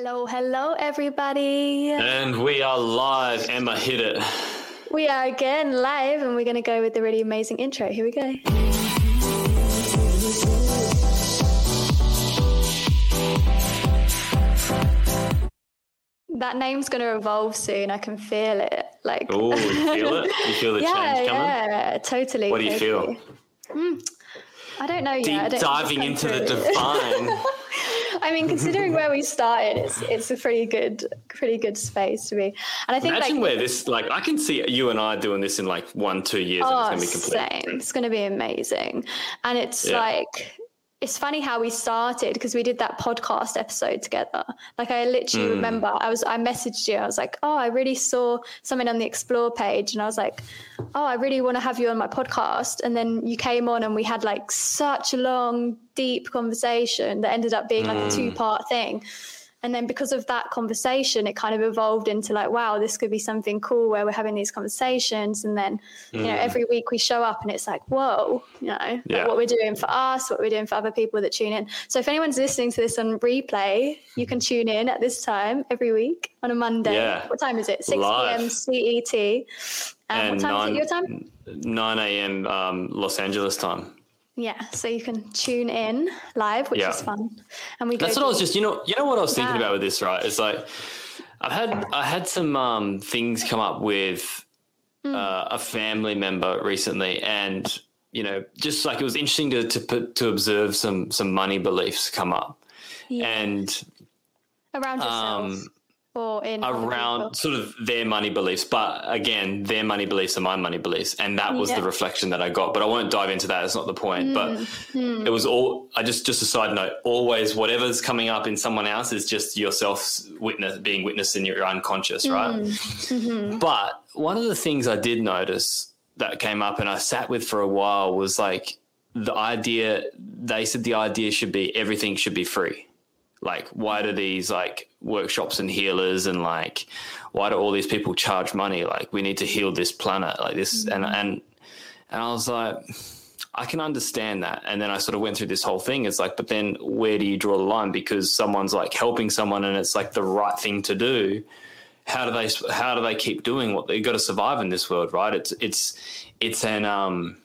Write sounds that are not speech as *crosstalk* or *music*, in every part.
Hello, hello, everybody. And we are live. Emma hit it. We are again live, and we're going to go with the really amazing intro. Here we go. That name's going to evolve soon. I can feel it. Like, Oh, you feel it? You feel the *laughs* yeah, change coming? yeah, totally. What do you feel? Mm, I don't know Deep yet. Diving into the divine. *laughs* I mean, considering where we started, it's it's a pretty good, pretty good space to be. And I think Imagine like where this, like, I can see you and I doing this in like one, two years, Oh, and it's going to be oh, same. completely It's going to be amazing. And it's Yeah. like, it's funny how we started because we did that podcast episode together. Like, I literally Mm. remember I was, I messaged you. I was like, oh, I really saw something on the Explore page. And I was like, oh, I really want to have you on my podcast. And then you came on and we had like such a long, deep conversation that ended up being like Mm. a two part thing. And then because of that conversation, it kind of evolved into like, wow, this could be something cool where we're having these conversations. And then, you know, every week we show up and it's like, whoa, you know, like what we're doing for us, what we're doing for other people that tune in. So if anyone's listening to this on replay, you can tune in at this time every week on a Monday. Yeah. What time is it? 6 Live. p.m. CET. Um, what time is it your time? 9 a.m. Um, Los Angeles time. Yeah, so you can tune in live, which Yeah. is fun. And we That's what I was just, you know, you know what I was thinking Yeah. about with this, right? It's like I've had I had some um, things come up with Hmm. uh, a family member recently, and you know, just like it was interesting to to put, to observe some some money beliefs come up, Yeah. and around yourself um, or in around sort of their money beliefs. But again, their money beliefs are my money beliefs, and that was Yeah. the reflection that I got. But I won't dive into that. It's not the point. But Hmm. it was all. I just just a side note. Always, whatever's coming up in someone else is just yourself witness being witnessed in your unconscious, right? Mm-hmm. But one of the things I did notice that came up, and I sat with for a while, was like the idea. They said the idea should be everything should be free like why do these like workshops and healers and like why do all these people charge money? Like we need to heal this planet. Like this and and and i was like i can understand that. And then i sort of went through this whole thing. It's like but then where do you draw the line? Because someone's like helping someone and it's like the right thing to do. How do they how do they keep doing what they've got to survive in this world right? It's it's it's an um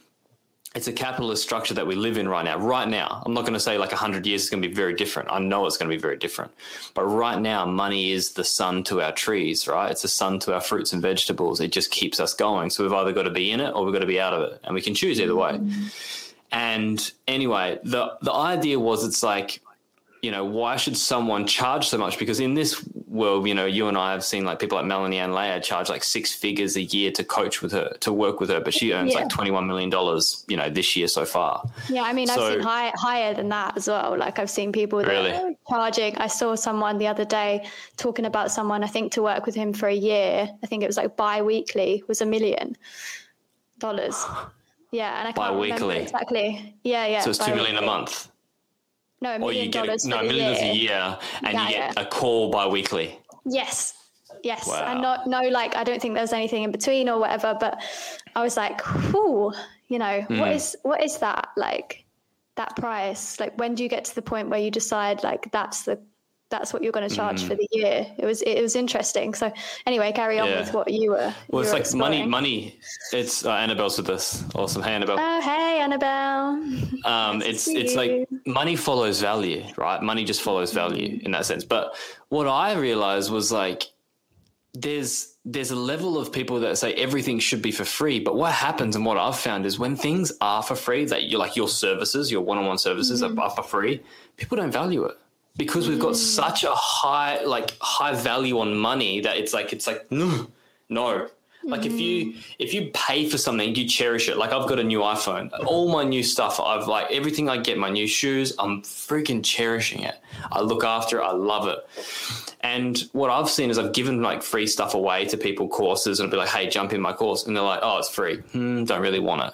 it's a capitalist structure that we live in right now. Right now, I'm not going to say like 100 years is going to be very different. I know it's going to be very different. But right now, money is the sun to our trees, right? It's the sun to our fruits and vegetables. It just keeps us going. So we've either got to be in it or we've got to be out of it. And we can choose either way. Mm-hmm. And anyway, the, the idea was it's like, you know, why should someone charge so much? Because in this world, you know, you and I have seen like people like Melanie Ann Layer charge like six figures a year to coach with her, to work with her, but she earns Yeah. like $21 million, you know, this year so far. Yeah, I mean, I've seen high, higher than that as well. Like I've seen people that Really? are charging. I saw someone the other day talking about someone. I think to work with him for a year. I think it was like bi-weekly was a million dollars. *sighs* Yeah, and I can't Bi-weekly? exactly. Yeah, yeah. So it's two million a month. No, a million dollars it, no, a million year. a year and Yeah, you get yeah. a call bi weekly. Yes. Yes. Wow. And not no like I don't think there's anything in between or whatever, but I was like, whew, you know, Hmm. what is what is that like that price? Like when do you get to the point where you decide like that's the that's what you're going to charge for the year? It was it was interesting. So anyway, carry on. Yeah. with what you were. Well, you it's were like money, exploring. money. It's uh, Annabelle's with us. Awesome. Hey, Annabelle. Oh hey Annabelle. um, to it's it's you. like money follows value, right? Money just follows value in that sense. But what I realized was like there's there's a level of people that say everything should be for free. But what happens and what I've found is when things are for free, that you like your services, your one-on-one services Mm-hmm. are, are for free, people don't value it. Because we've got Mm. such a high like high value on money that it's like it's like no, no. Like if you if you pay for something, you cherish it. Like I've got a new iPhone. All my new stuff, I've like everything I get, my new shoes, I'm freaking cherishing it. I look after it, I love it. And what I've seen is I've given like free stuff away to people, courses, and I'll be like, hey, jump in my course. And they're like, oh, it's free. Hmm, don't really want it.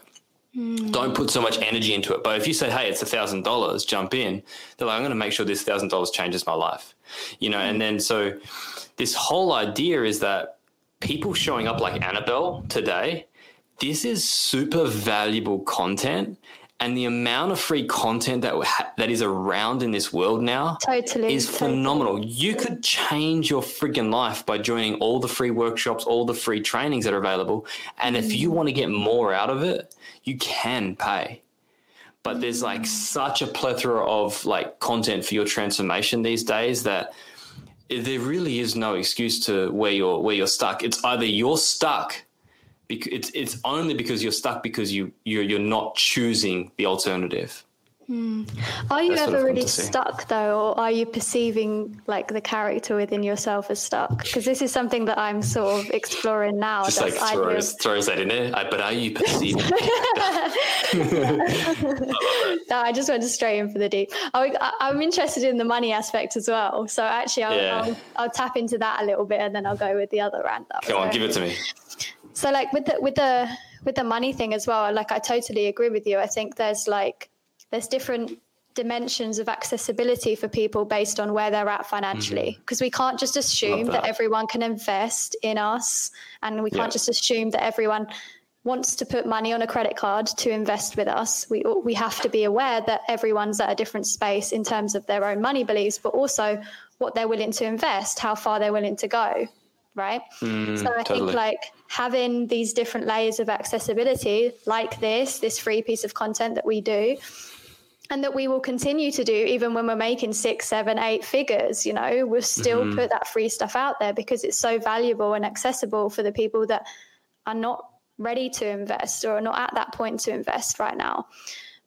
Don't put so much energy into it. But if you say, hey, it's a thousand dollars, jump in, they're like, I'm going to make sure this thousand dollars changes my life. You know, and then so this whole idea is that people showing up like Annabelle today, this is super valuable content and the amount of free content that ha- that is around in this world now totally is totally. phenomenal. You could change your freaking life by joining all the free workshops, all the free trainings that are available. And if you mm. want to get more out of it, you can pay. But there's mm. like such a plethora of like content for your transformation these days that there really is no excuse to where you're where you're stuck. It's either you're stuck it's it's only because you're stuck because you you're you're not choosing the alternative. Hmm. Are you That's ever really stuck though, or are you perceiving like the character within yourself as stuck? Because this is something that I'm sort of exploring now. Just like throws throws that in there. I, but are you perceiving? *laughs* no, I just went straight in for the deep. I, I- I'm interested in the money aspect as well. So actually, I'll, Yeah. I'll, I'll tap into that a little bit, and then I'll go with the other rant. that Come on, give it to me. So like with the with the with the money thing as well like i totally agree with you i think there's like there's different dimensions of accessibility for people based on where they're at financially because we can't just assume that. that. everyone can invest in us and we can't Yeah. just assume that everyone wants to put money on a credit card to invest with us we we have to be aware that everyone's at a different space in terms of their own money beliefs but also what they're willing to invest how far they're willing to go right Mm, so I totally. think like having these different layers of accessibility, like this, this free piece of content that we do, and that we will continue to do even when we're making six, seven, eight figures, you know, we'll still Mm-hmm. put that free stuff out there because it's so valuable and accessible for the people that are not ready to invest or are not at that point to invest right now.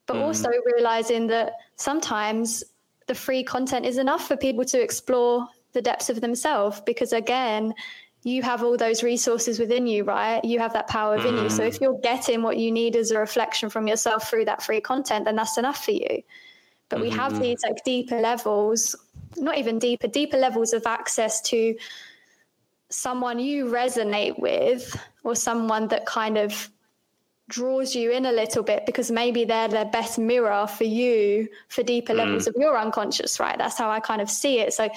But Mm-hmm. also realizing that sometimes the free content is enough for people to explore the depths of themselves because again you have all those resources within you right? You have that power within you. So if mm. you're getting what you need as a reflection from yourself through that free content then that's enough for you. But we have mm-hmm. these like deeper levels not even deeper deeper levels of access to someone you resonate with or someone that kind of draws you in a little bit because maybe they're the best mirror for you for deeper levels mm. of your unconscious right? That's how i kind of see it. So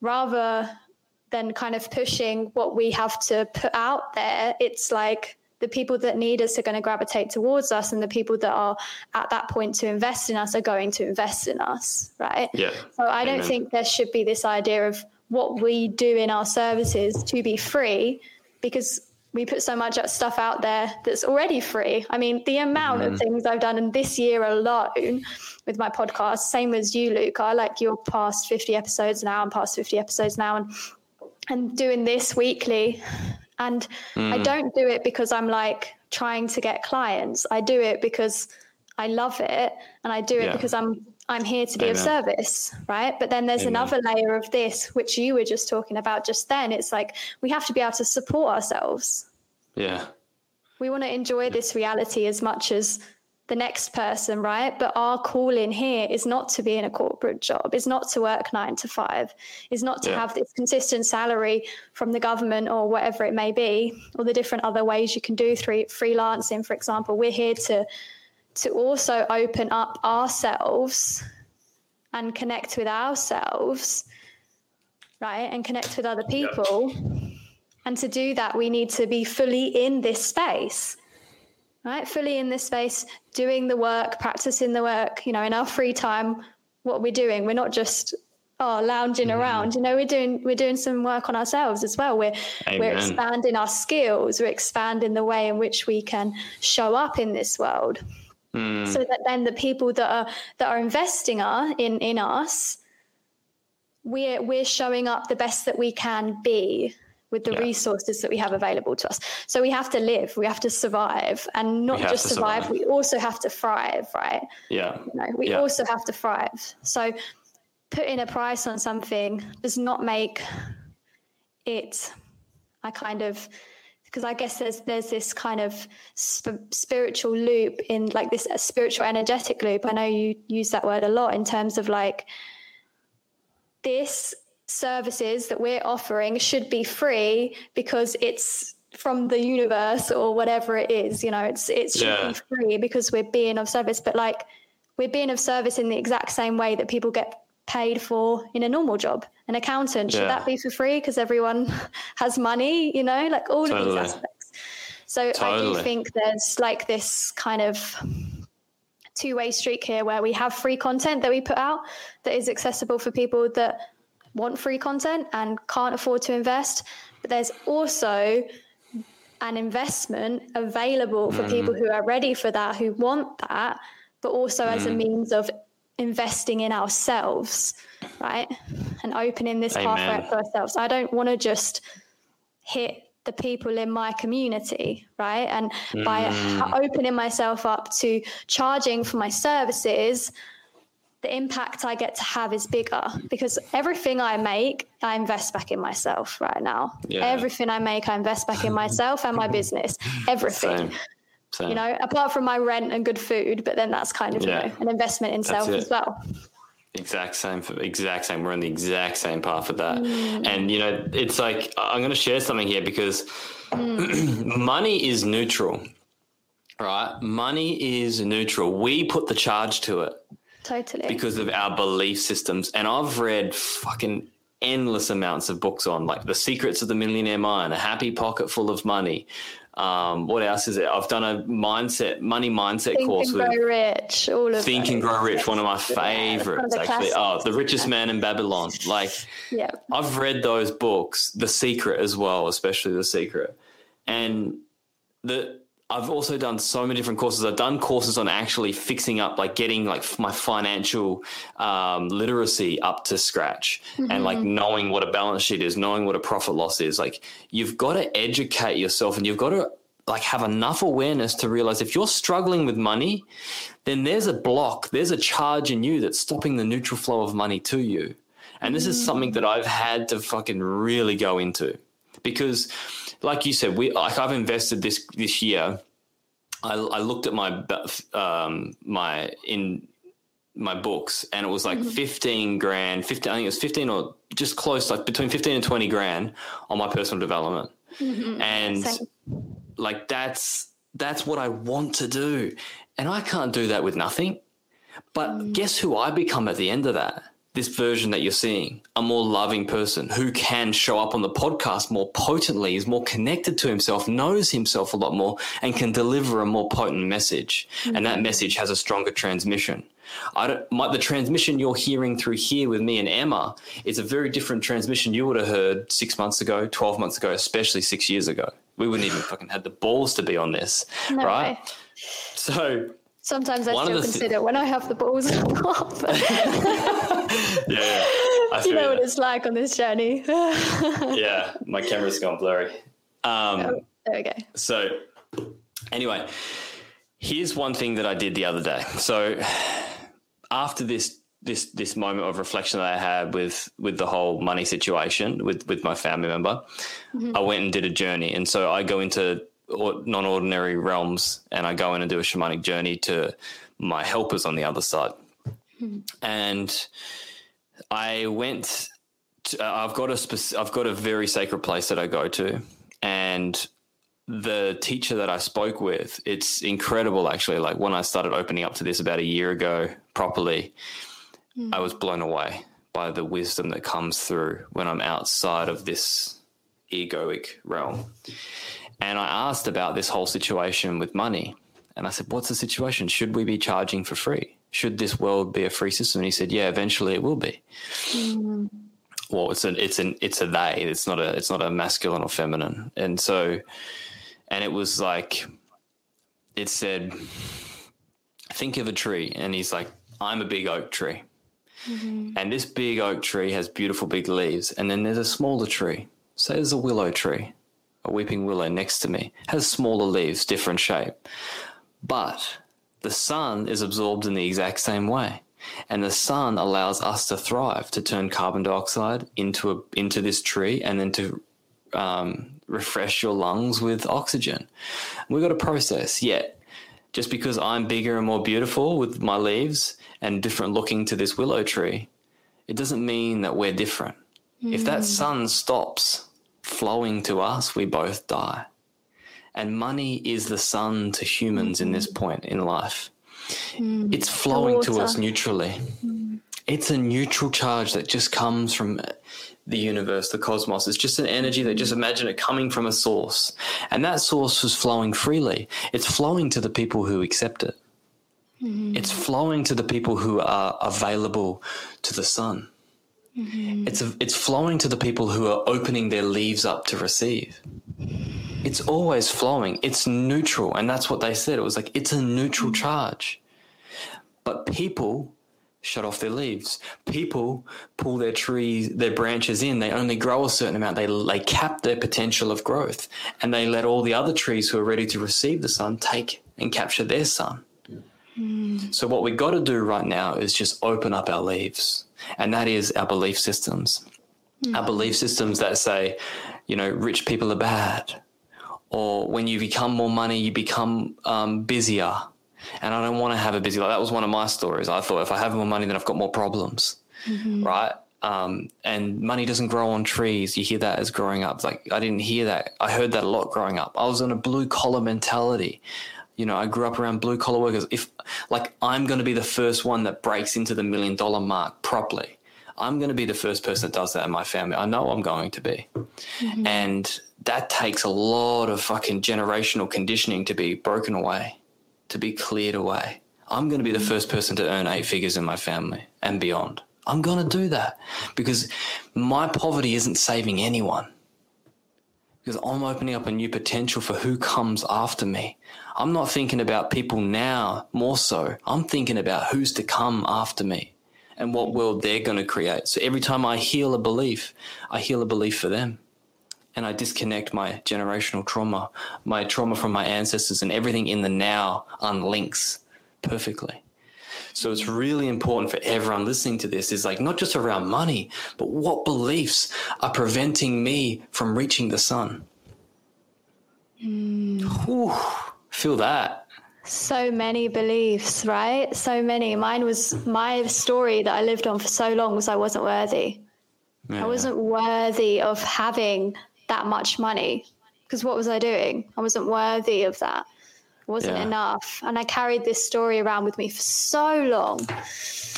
rather than kind of pushing what we have to put out there it's like the people that need us are going to gravitate towards us and the people that are at that point to invest in us are going to invest in us right Yeah. so I don't Amen. think there should be this idea of what we do in our services to be free because we put so much stuff out there that's already free. I mean, the amount Mm-hmm. of things I've done in this year alone with my podcast, same as you, Luke. I like you're past 50 episodes now. I'm past 50 episodes now and and doing this weekly. And I Mm. don't do it because I'm like trying to get clients. I do it because I love it and I do it Yeah. because I'm I'm here to be of service, right? But then there's Amen. another layer of this which you were just talking about just then. It's like we have to be able to support ourselves. Yeah. We want to enjoy this reality as much as the next person, right? But our calling here is not to be in a corporate job, is not to work nine to five, is not to Yeah. have this consistent salary from the government or whatever it may be, or the different other ways you can do through freelancing, for example. We're here to to also open up ourselves and connect with ourselves, right? And connect with other people. And to do that, we need to be fully in this space, right? Fully in this space, doing the work, practicing the work, you know, in our free time, what we're doing. We're not just oh lounging around. You know, we're doing we're doing some work on ourselves as well. We're we're expanding our skills, we're expanding the way in which we can show up in this world. Mm. So that then the people that are that are investing are in in us, we're we're showing up the best that we can be with the Yeah. resources that we have available to us. So we have to live, we have to survive, and not just survive, survive. we also have to thrive, right? Yeah. You know, we Yeah. also have to thrive. So putting a price on something does not make it I kind of because I guess there's there's this kind of sp- spiritual loop in like this spiritual energetic loop. I know you use that word a lot in terms of like this services that we're offering should be free because it's from the universe or whatever it is. You know, it's it should Yeah. be free because we're being of service. But like we're being of service in the exact same way that people get paid for in a normal job. An accountant should Yeah. that be for free because everyone *laughs* has money? You know, like all of these aspects. So I do think there's like this kind of two way street here where we have free content that we put out that is accessible for people that want free content and can't afford to invest. But there's also an investment available for mm. people who are ready for that, who want that, but also mm. as a mm. means of investing in ourselves, right? And opening this Amen. pathway for ourselves. I don't want to just hit the people in my community, right? And mm. by opening myself up to charging for my services, the impact I get to have is bigger because everything I make, I invest back in myself right now. Yeah. Everything I make, I invest back in myself and my business. *laughs* Everything. Same. Same. You know, apart from my rent and good food, but then that's kind of yeah. you know, an investment in self as well. Exact same, exact same. We're on the exact same path with that. Mm. And, you know, it's like, I'm going to share something here because mm. *clears throat* money is neutral, right? Money is neutral. We put the charge to it. Totally. Because of our belief systems. And I've read fucking endless amounts of books on like the secrets of the millionaire mind, a happy pocket full of money, um, what else is it? I've done a mindset, money mindset Think course and with Grow Rich. All of Think and Grow Rich, one of my favorites yeah, actually. Oh, The Richest Man in Babylon. Like, yeah, I've read those books, The Secret as well, especially The Secret, and the I've also done so many different courses. I've done courses on actually fixing up, like getting like my financial um, literacy up to scratch, mm-hmm. and like mm-hmm. knowing what a balance sheet is, knowing what a profit loss is. Like you've got to educate yourself, and you've got to like have enough awareness to realize if you're struggling with money, then there's a block, there's a charge in you that's stopping the neutral flow of money to you. And this mm-hmm. is something that I've had to fucking really go into because like you said, we like I've invested this this year. I, I looked at my um, my in my books and it was like mm-hmm. 15 grand 15 i think it was 15 or just close like between 15 and 20 grand on my personal development mm-hmm. and Same. like that's that's what i want to do and i can't do that with nothing but mm. guess who i become at the end of that this version that you're seeing, a more loving person who can show up on the podcast more potently, is more connected to himself, knows himself a lot more, and can deliver a more potent message. Mm-hmm. And that mm-hmm. message has a stronger transmission. I don't, my, the transmission you're hearing through here with me and Emma is a very different transmission you would have heard six months ago, 12 months ago, especially six years ago. We wouldn't even fucking had the balls to be on this, no right? Way. So Sometimes I still consider th- when I have the balls *laughs* *laughs* yeah, yeah. you know what it's like on this journey. *laughs* yeah, my camera's gone blurry. Um, oh, there we go. So, anyway, here's one thing that I did the other day. So, after this this this moment of reflection that I had with with the whole money situation with with my family member, mm-hmm. I went and did a journey, and so I go into non-ordinary realms and I go in and do a shamanic journey to my helpers on the other side. Mm-hmm. And I went to, uh, I've got a spec- I've got a very sacred place that I go to and the teacher that I spoke with, it's incredible actually. Like when I started opening up to this about a year ago properly, mm. I was blown away by the wisdom that comes through when I'm outside of this egoic realm. And I asked about this whole situation with money. And I said, What's the situation? Should we be charging for free? Should this world be a free system? And he said, Yeah, eventually it will be. Mm. Well, it's an it's an it's a they. It's not a it's not a masculine or feminine. And so and it was like it said, think of a tree. And he's like, I'm a big oak tree. Mm-hmm. And this big oak tree has beautiful big leaves. And then there's a smaller tree. Say there's a willow tree a weeping willow next to me, has smaller leaves, different shape. But the sun is absorbed in the exact same way. And the sun allows us to thrive, to turn carbon dioxide into a, into this tree, and then to um, refresh your lungs with oxygen. We've got a process. Yet, just because I'm bigger and more beautiful with my leaves and different looking to this willow tree, it doesn't mean that we're different. Mm. If that hmm. sun stops, flowing to us, we both die. And money is the sun to humans in this point in life. Mm. It's flowing to us neutrally. Mm. It's a neutral charge that just comes from the universe, the cosmos. It's just an energy that just imagine it coming from a source. And that source is flowing freely. It's flowing to the people who accept it. It's flowing to the people who are available to the sun. It's a, it's flowing to the people who are opening their leaves up to receive. It's always flowing. It's neutral, and that's what they said. It was like it's a neutral mm. charge. But people shut off their leaves. People pull their trees, their branches in. They only grow a certain amount. They they cap their potential of growth, and they let all the other trees who are ready to receive the sun take and capture their sun. Mm. So what we've got to do right now is just open up our leaves, and that is our belief systems. Mm. Our belief systems that say, you know, rich people are bad, or when you become more money, you become um, busier. And I don't want to have a busy life. That was one of my stories. I thought if I have more money, then I've got more problems, right? Um, and money doesn't grow on trees. You hear that as growing up. Like I didn't hear that. I heard that a lot growing up. I was in a blue collar mentality. You know, I grew up around blue collar workers. If like I'm going to be the first one that breaks into the million dollar mark properly, I'm going to be the first person that does that in my family. I know I'm going to be. And that takes a lot of fucking generational conditioning to be broken away, to be cleared away. I'm going to be the first person to earn eight figures in my family and beyond. I'm going to do that because my poverty isn't saving anyone. Because I'm opening up a new potential for who comes after me. I'm not thinking about people now more so. I'm thinking about who's to come after me and what world they're going to create. So every time I heal a belief, I heal a belief for them. And I disconnect my generational trauma, my trauma from my ancestors, and everything in the now unlinks perfectly. So it's really important for everyone listening to this is like not just around money, but what beliefs are preventing me from reaching the sun? Hmm. Whew, feel that. So many beliefs, right? So many. Mine was my story that I lived on for so long was I wasn't worthy. Yeah. I wasn't worthy of having that much money because what was I doing? I wasn't worthy of that. It wasn't Yeah. enough. And I carried this story around with me for so long.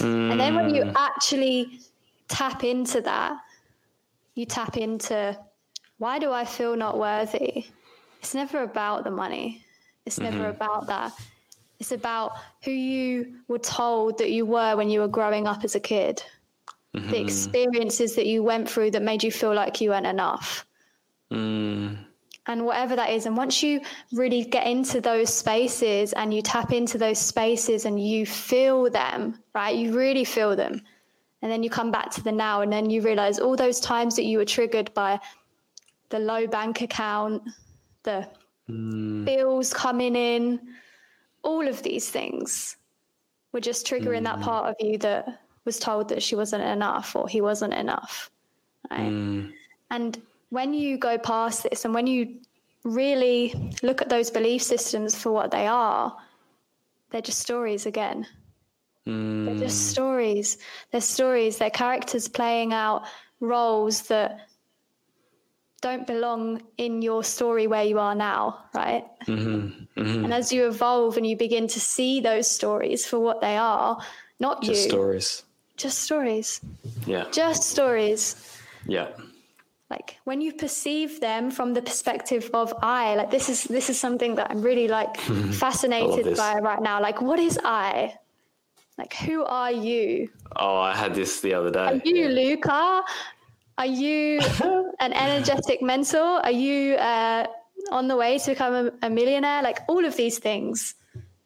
And then when you mm. actually tap into that, you tap into why do I feel not worthy? It's never about the money. It's never mm-hmm. about that. It's about who you were told that you were when you were growing up as a kid. The mm-hmm. experiences that you went through that made you feel like you weren't enough. Mm, And whatever that is. And once you really get into those spaces and you tap into those spaces and you feel them, right? You really feel them. And then you come back to the now and then you realize all those times that you were triggered by the low bank account, the bills coming in, all of these things were just triggering that part of you that was told that she wasn't enough or he wasn't enough. Right. mm, And when you go past this and when you really look at those belief systems for what they are, they're just stories again. They're mm, just stories. They're stories. They're characters playing out roles that don't belong in your story where you are now, right? mhm, mhm. And as you evolve and you begin to see those stories for what they are, not Just you, stories. just stories, Yeah. just stories. Yeah. Like when you perceive them from the perspective of i like this is this is something that i'm really like *laughs* fascinated by right now. Like what is i? Like who are you? Oh, I had this the other day. are you luka? Are you *laughs* an energetic mentor? Are you uh, on the way to become a, a millionaire? Like all of these things.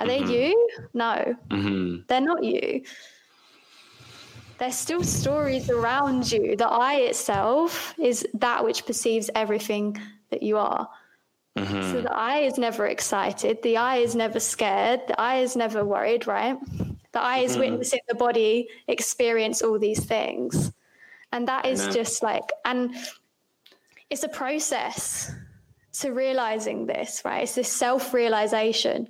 Are they you? No. Hmm they're not you. There's still stories around you. The I itself is that which perceives everything that you are. So mm-hmm. the I is never excited. The I is never scared. The I is never worried, right? The I is mm-hmm. witnessing the body experience all these things. And that is just like, and it's a process to realizing this, right? It's this self realization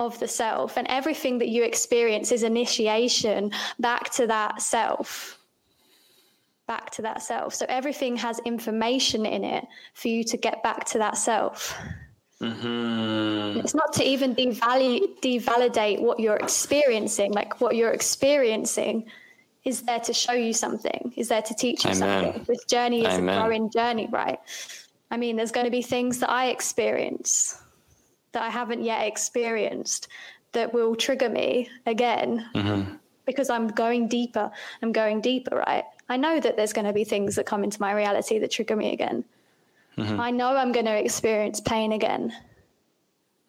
of the self, and everything that you experience is initiation back to that self. Back to that self. So everything has information in it for you to get back to that self. hmm It's not to even devalue, devalidate what you're experiencing. Like what you're experiencing is there to show you something, is there to teach you Amen. something. This journey is Amen. a growing journey, right? I mean, there's going to be things that I experience that I haven't yet experienced, that will trigger me again Mm-hmm. because I'm going deeper. I'm going deeper, right? I know that there's going to be things that come into my reality that trigger me again. Mm-hmm. I know I'm going to experience pain again.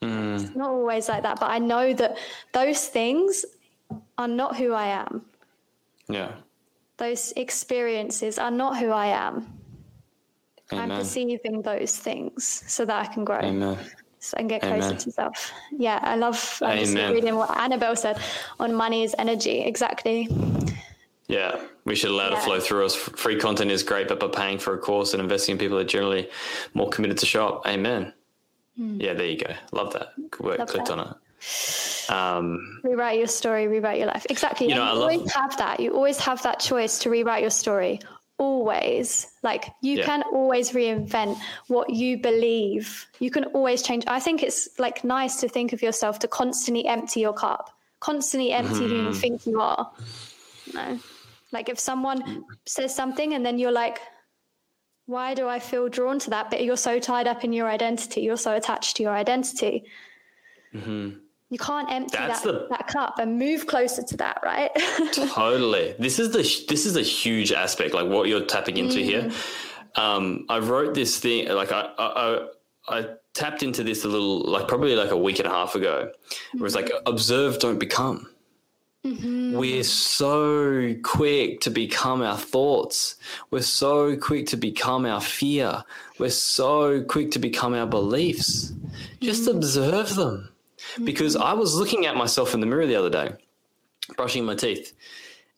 Mm. It's not always like that, but I know that those things are not who I am. Yeah. Those experiences are not who I am. I'm perceiving those things so that I can grow. Amen. So I can get closer Amen. to self. Yeah, I love I'm just reading what Annabelle said on money is energy. Exactly. Yeah, we should allow it to flow through us. Free content is great, but by paying for a course and investing in people are generally more committed to shop. Amen. Yeah, there you go. Love that. Good work. Love Clicked that. on it. Um, Rewrite your story, rewrite your life. Exactly. You know, you love- always have that. You always have that choice to rewrite your story. Always. Like you Yeah. can always reinvent what you believe. You can always change. I think it's like nice to think of yourself to constantly empty your cup, constantly empty who Mm-hmm. you think you are. No. Like if someone says something and then you're like, why do I feel drawn to that? But you're so tied up in your identity. You're so attached to your identity. You can't empty Mm-hmm. That, the- that cup and move closer to that, right? *laughs* totally. This is the this is a huge aspect, like what you're tapping into here. Um, I wrote this thing, like I, I I I tapped into this a little, like probably like a week and a half ago. Where it's like observe, don't become. We're so quick to become our thoughts. We're so quick to become our fear. We're so quick to become our beliefs. Just observe them. Because I was looking at myself in the mirror the other day, brushing my teeth,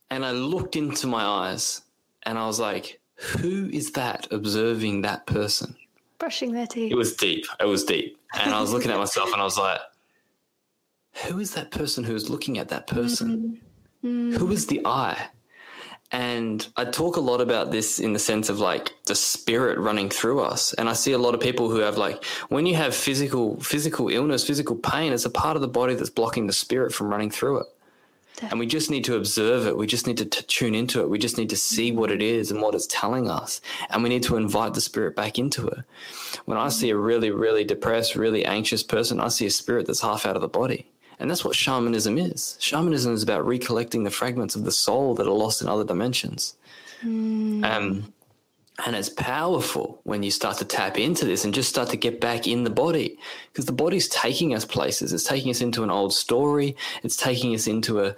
and I looked into my eyes and I was like, who is that observing that person? Brushing their teeth. It was deep. It was deep. And I was looking at myself and I was like, who is that person who is looking at that person? Mm-hmm. Who is the I? And I talk a lot about this in the sense of like the spirit running through us. And I see a lot of people who have like when you have physical physical illness, physical pain, it's a part of the body that's blocking the spirit from running through it. And we just need to observe it. We just need to t- tune into it. We just need to see what it is and what it's telling us. And we need to invite the spirit back into it. When I see a really, really depressed, really anxious person, I see a spirit that's half out of the body. And that's what shamanism is. Shamanism is about recollecting the fragments of the soul that are lost in other dimensions. Um, and it's powerful when you start to tap into this and just start to get back in the body because the body's taking us places. It's taking us into an old story. It's taking us into a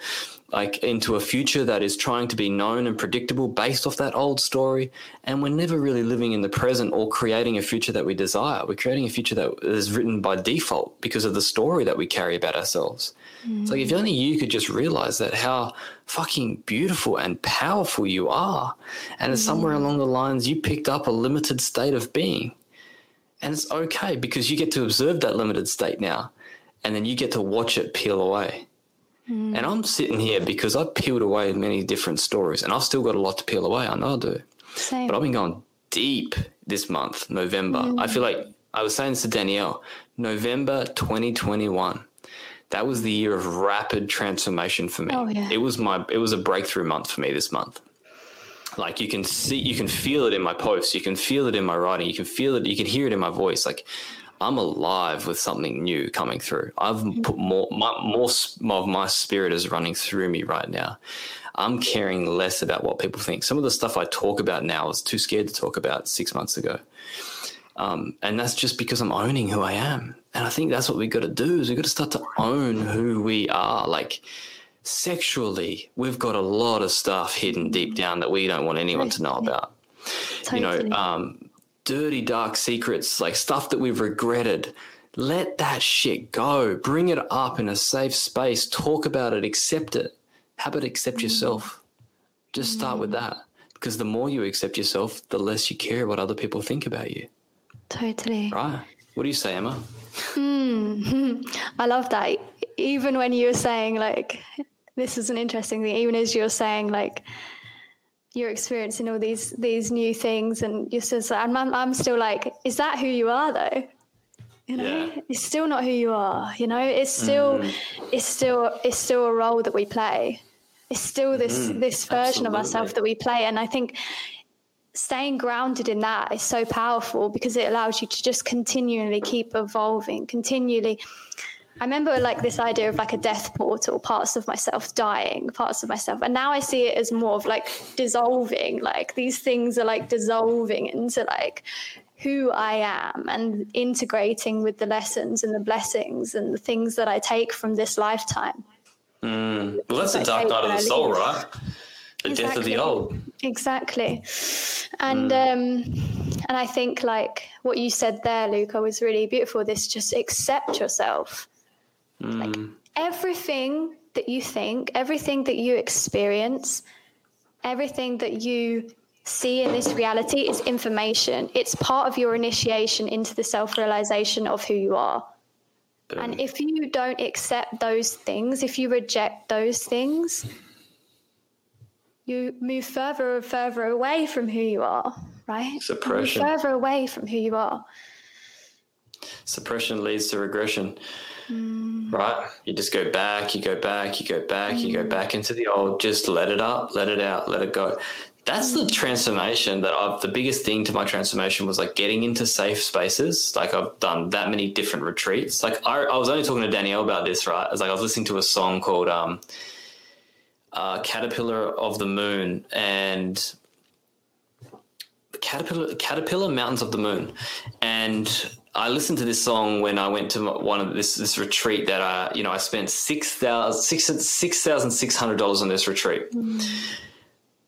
like into a future that is trying to be known and predictable based off that old story. And we're never really living in the present or creating a future that we desire. We're creating a future that is written by default because of the story that we carry about ourselves. It's like if only you could just realize that how fucking beautiful and powerful you are. And it's somewhere mm. along the lines you picked up a limited state of being. And it's okay because you get to observe that limited state now. And then you get to watch it peel away. Mm. And I'm sitting here because I've peeled away many different stories and I've still got a lot to peel away. I know I do. Same. But I've been going deep this month, November. I mm. feel like I was saying this to Danielle, November 2021. That was the year of rapid transformation for me. Oh, yeah. It was my it was a breakthrough month for me this month. Like you can see you can feel it in my posts, you can feel it in my writing, you can feel it, you can hear it in my voice. Like I'm alive with something new coming through. I've put more, my, more of my spirit is running through me right now. I'm caring less about what people think. Some of the stuff I talk about now I was too scared to talk about six months ago. Um, and that's just because I'm owning who I am. And I think that's what we got to do is we got to start to own who we are. Like sexually, we've got a lot of stuff hidden deep down that we don't want anyone to know about totally. you know, um, dirty, dark secrets, like stuff that we've regretted. Let that shit go. Bring it up in a safe space. Talk about it. Accept it. How about accept mm. yourself? Just start with mm. that. Because the more you accept yourself, the less you care what other people think about you. totally. Right? What do you say, Emma? Hmm. *laughs* I love that. Even when you were saying like, this is an interesting thing. Even as you're saying like, you're experiencing all these these new things, and you're still. I'm, I'm, I'm still like, is that who you are though? You know, Yeah. it's still not who you are. You know, it's still, mm-hmm. it's still, it's still a role that we play. It's still this mm-hmm. this version of ourselves that we play, and I think staying grounded in that is so powerful because it allows you to just continually keep evolving, continually I remember like this idea of like a death portal, parts of myself dying, parts of myself. And now I see it as more of like dissolving, like these things are like dissolving into like who I am and integrating with the lessons and the blessings and the things that I take from this lifetime. Mm. Well, that's the dark night of the soul, right? The exactly. death of the old. Exactly. And mm. um and I think like what you said there, Luka, was really beautiful. This just accept yourself Mm. Like everything that you think, everything that you experience, everything that you see in this reality is information. It's part of your initiation into the self realization of who you are. And if you don't accept those things, if you reject those things, you move further and further away from who you are, right? Suppression. further away from who you are. Suppression leads to regression. Mm. Right? You just go back, you go back, you go back, mm. you go mm. back into the old, just let it up, let it out, let it go. That's the mm. transformation that I've, the biggest thing to my transformation was like getting into safe spaces. Like I've done that many different retreats. Like I, I was only talking to Danielle about this, right? It's like I was listening to a song called, um, uh, Caterpillar of the Moon and Caterpillar Caterpillar Mountains of the Moon, and I listened to this song when I went to one of this this retreat that I you know I spent six thousand six six thousand six hundred dollars on this retreat.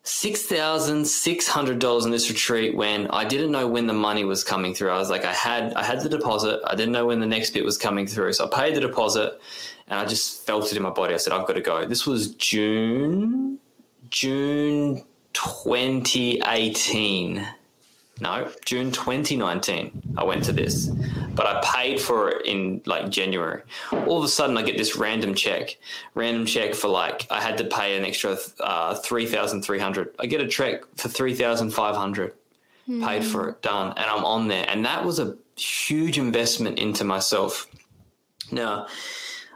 Six thousand six hundred dollars on this retreat when I didn't know when the money was coming through. I was like, I had I had the deposit. I didn't know when the next bit was coming through, so I paid the deposit, and I just felt it in my body. I said, I've got to go. This was June June twenty eighteen no, June 2019, I went to this, but I paid for it in like January. All of a sudden, I get this random check, random check for like I had to pay an extra uh, three thousand three hundred. I get a check for three thousand five hundred, mm. paid for it, done, and I'm on there, and that was a huge investment into myself. Now,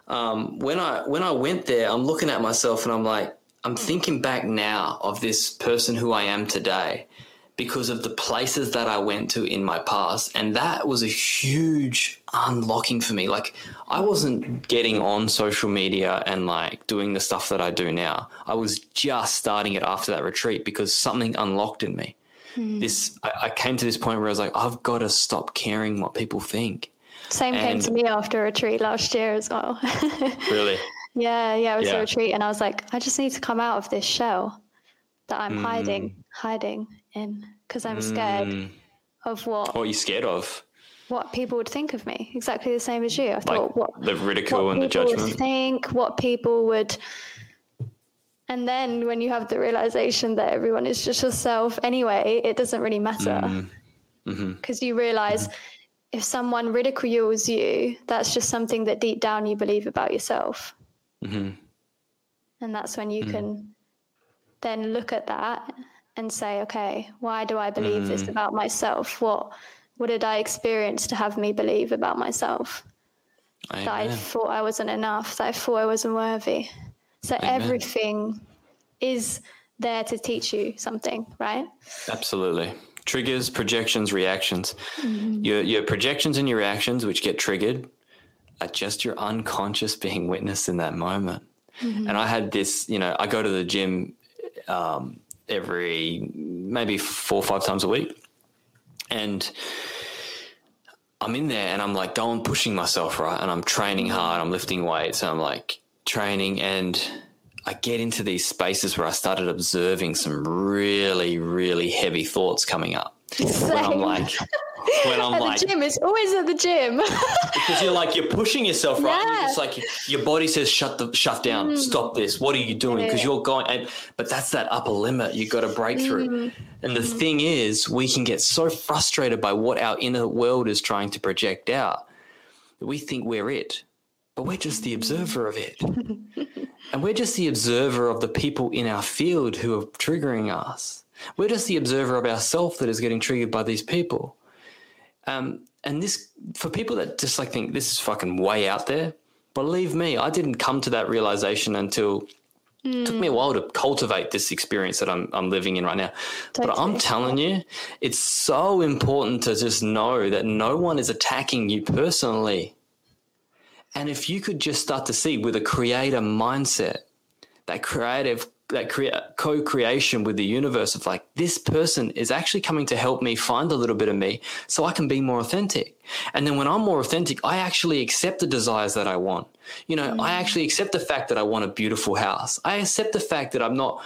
um, when I when I went there, I'm looking at myself and I'm like, I'm thinking back now of this person who I am today because of the places that I went to in my past. And that was a huge unlocking for me. Like, I wasn't getting on social media and like doing the stuff that I do now. I was just starting it after that retreat because something unlocked in me. Mm. This, I, I, came to this point where I was like, I've got to stop caring what people think. Same and, came to me after a retreat last year as well. *laughs* really? Yeah, yeah, it was yeah. a retreat, and I was like, I just need to come out of this shell that I'm mm. hiding, hiding in because I'm scared mm. of what. What are you scared of? What people would think of me. Exactly the same as you. I thought like what the ridicule what and the judgment. Think what people would. And then when you have the realization that everyone is just yourself anyway, it doesn't really matter. Because mm. mm-hmm. you realize mm-hmm. if someone ridicules you, that's just something that deep down you believe about yourself. Mm-hmm. And that's when you mm. can then look at that and say, okay, why do I believe mm. this about myself? What what did I experience to have me believe about myself? Amen. That I thought I wasn't enough, that I thought I wasn't worthy. So Amen. everything is there to teach you something, right? Absolutely. Triggers, projections, reactions. Mm-hmm. Your your projections and your reactions, which get triggered, are just your unconscious being witnessed in that moment. Mm-hmm. And I had this, you know, I go to the gym um, every maybe four or five times a week. And I'm in there and I'm like going pushing myself, right? And I'm training hard, I'm lifting weights, and I'm like training and I get into these spaces where I started observing some really, really heavy thoughts coming up. *laughs* Same. When I'm like *laughs* when I'm at like, the gym, it's always at the gym. because you're like, you're pushing yourself, right? Yeah. You're like, your body says, shut the, shut down, mm. stop this. What are you doing? Because yeah. you're going, and, but that's that upper limit You've got to break through. Mm. And the mm. thing is, we can get so frustrated by what our inner world is trying to project out that we think we're it, but we're just the observer of it. *laughs* and we're just the observer of the people in our field who are triggering us. We're just the observer of ourself that is getting triggered by these people. Um, and this, for people that just like think this is fucking way out there, believe me, I didn't come to that realization until Mm. It took me a while to cultivate this experience that I'm I'm living in right now. Totally. But I'm telling you, it's so important to just know that no one is attacking you personally. And if you could just start to see with a creator mindset, that creative that crea- co-creation with the universe of like this person is actually coming to help me find a little bit of me so I can be more authentic. And then when I'm more authentic, I actually accept the desires that I want. You know, mm. I actually accept the fact that I want a beautiful house. I accept the fact that I'm not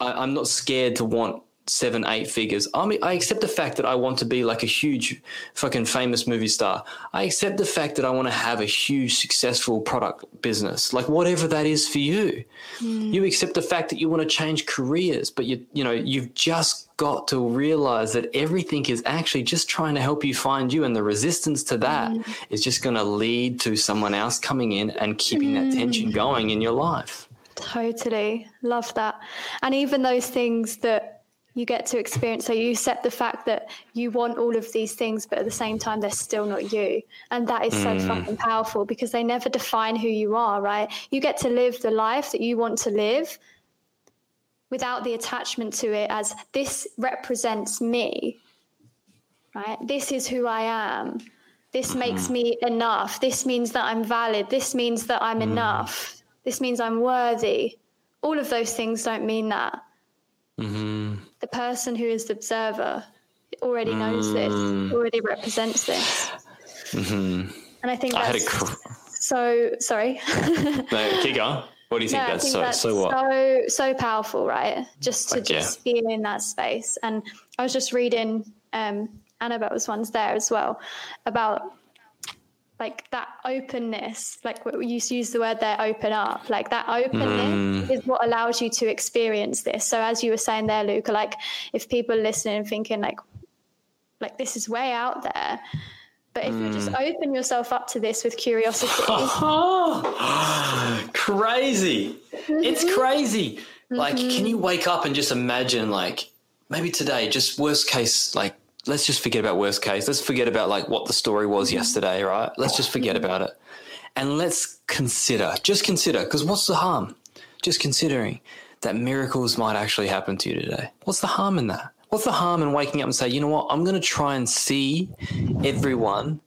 I, I'm not scared to want seven, eight figures. I mean, I accept the fact that I want to be like a huge fucking famous movie star. I accept the fact that I want to have a huge successful product business, like whatever that is for you. Mm. You accept the fact that you want to change careers, but you, you know, you've just got to realize that everything is actually just trying to help you find you. And the resistance to that mm. is just going to lead to someone else coming in and keeping mm. that tension going in your life. Totally. Love that. And even those things that you get to experience. So you accept the fact that you want all of these things, but at the same time, they're still not you. And that is so mm. fucking powerful because they never define who you are, right? You get to live the life that you want to live without the attachment to it as this represents me, right? This is who I am. This mm-hmm. makes me enough. This means that I'm valid. This means that I'm mm. enough. This means I'm worthy. All of those things don't mean that. Mm-hmm. The person who is the observer already knows this, mm. already represents this. Mm-hmm. And I think that's I had a cr- so sorry. *laughs* no, keep going. What do you think no, that's think so that's so what? So so powerful, right? Just to like, just yeah. be in that space. And I was just reading um Annabelle's ones there as well about like that openness like we used to use the word there open up like that openness mm. is what allows you to experience this so as you were saying there luke like if people are listening and thinking like like this is way out there but if mm. you just mm. open yourself up to this with curiosity *laughs* *gasps* crazy it's mm-hmm. crazy like mm-hmm. can you wake up and just imagine like maybe today just worst case like let's just forget about worst case. Let's forget about like what the story was mm-hmm. yesterday, right? Let's just forget about it. And let's consider, just consider, because what's the harm? Just considering that miracles might actually happen to you today. What's the harm in that? What's the harm in waking up and say, you know what, I'm going to try and see everyone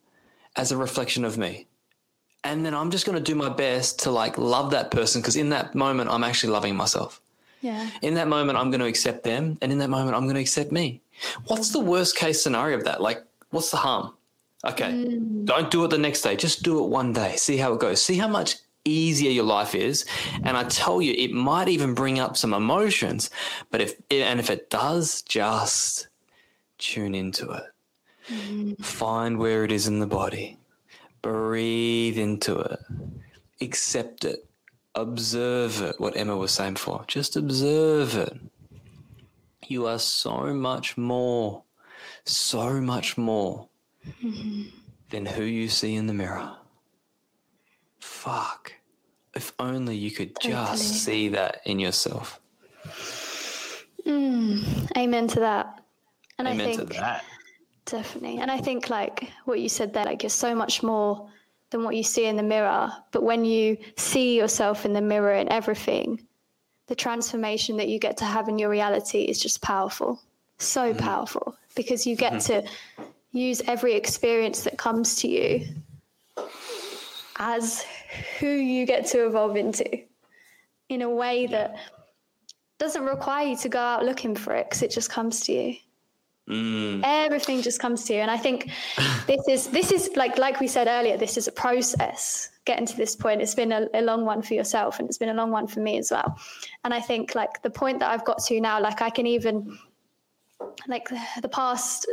as a reflection of me. And then I'm just going to do my best to like love that person because in that moment, I'm actually loving myself. Yeah. In that moment, I'm going to accept them. And in that moment, I'm going to accept me. What's the worst case scenario of that? Like, what's the harm? Okay, mm. don't do it the next day. Just do it one day. See how it goes. See how much easier your life is. And I tell you, it might even bring up some emotions. But if and if it does, just tune into it. Mm. Find where it is in the body. Breathe into it. Accept it. Observe it. What Emma was saying before. Just observe it you are so much more, so much more mm-hmm. than who you see in the mirror. Fuck. If only you could totally. just see that in yourself. Mm, amen to that. And amen I think, to that. Definitely. And I think, like what you said there, like you're so much more than what you see in the mirror. But when you see yourself in the mirror and everything, the transformation that you get to have in your reality is just powerful. So mm-hmm. powerful because you get mm-hmm. to use every experience that comes to you as who you get to evolve into in a way that doesn't require you to go out looking for it because it just comes to you. Mm. Everything just comes to you. And I think this is this is like like we said earlier, this is a process getting to this point. It's been a, a, long one for yourself and it's been a long one for me as well. And I think like the point that I've got to now, like I can even like the past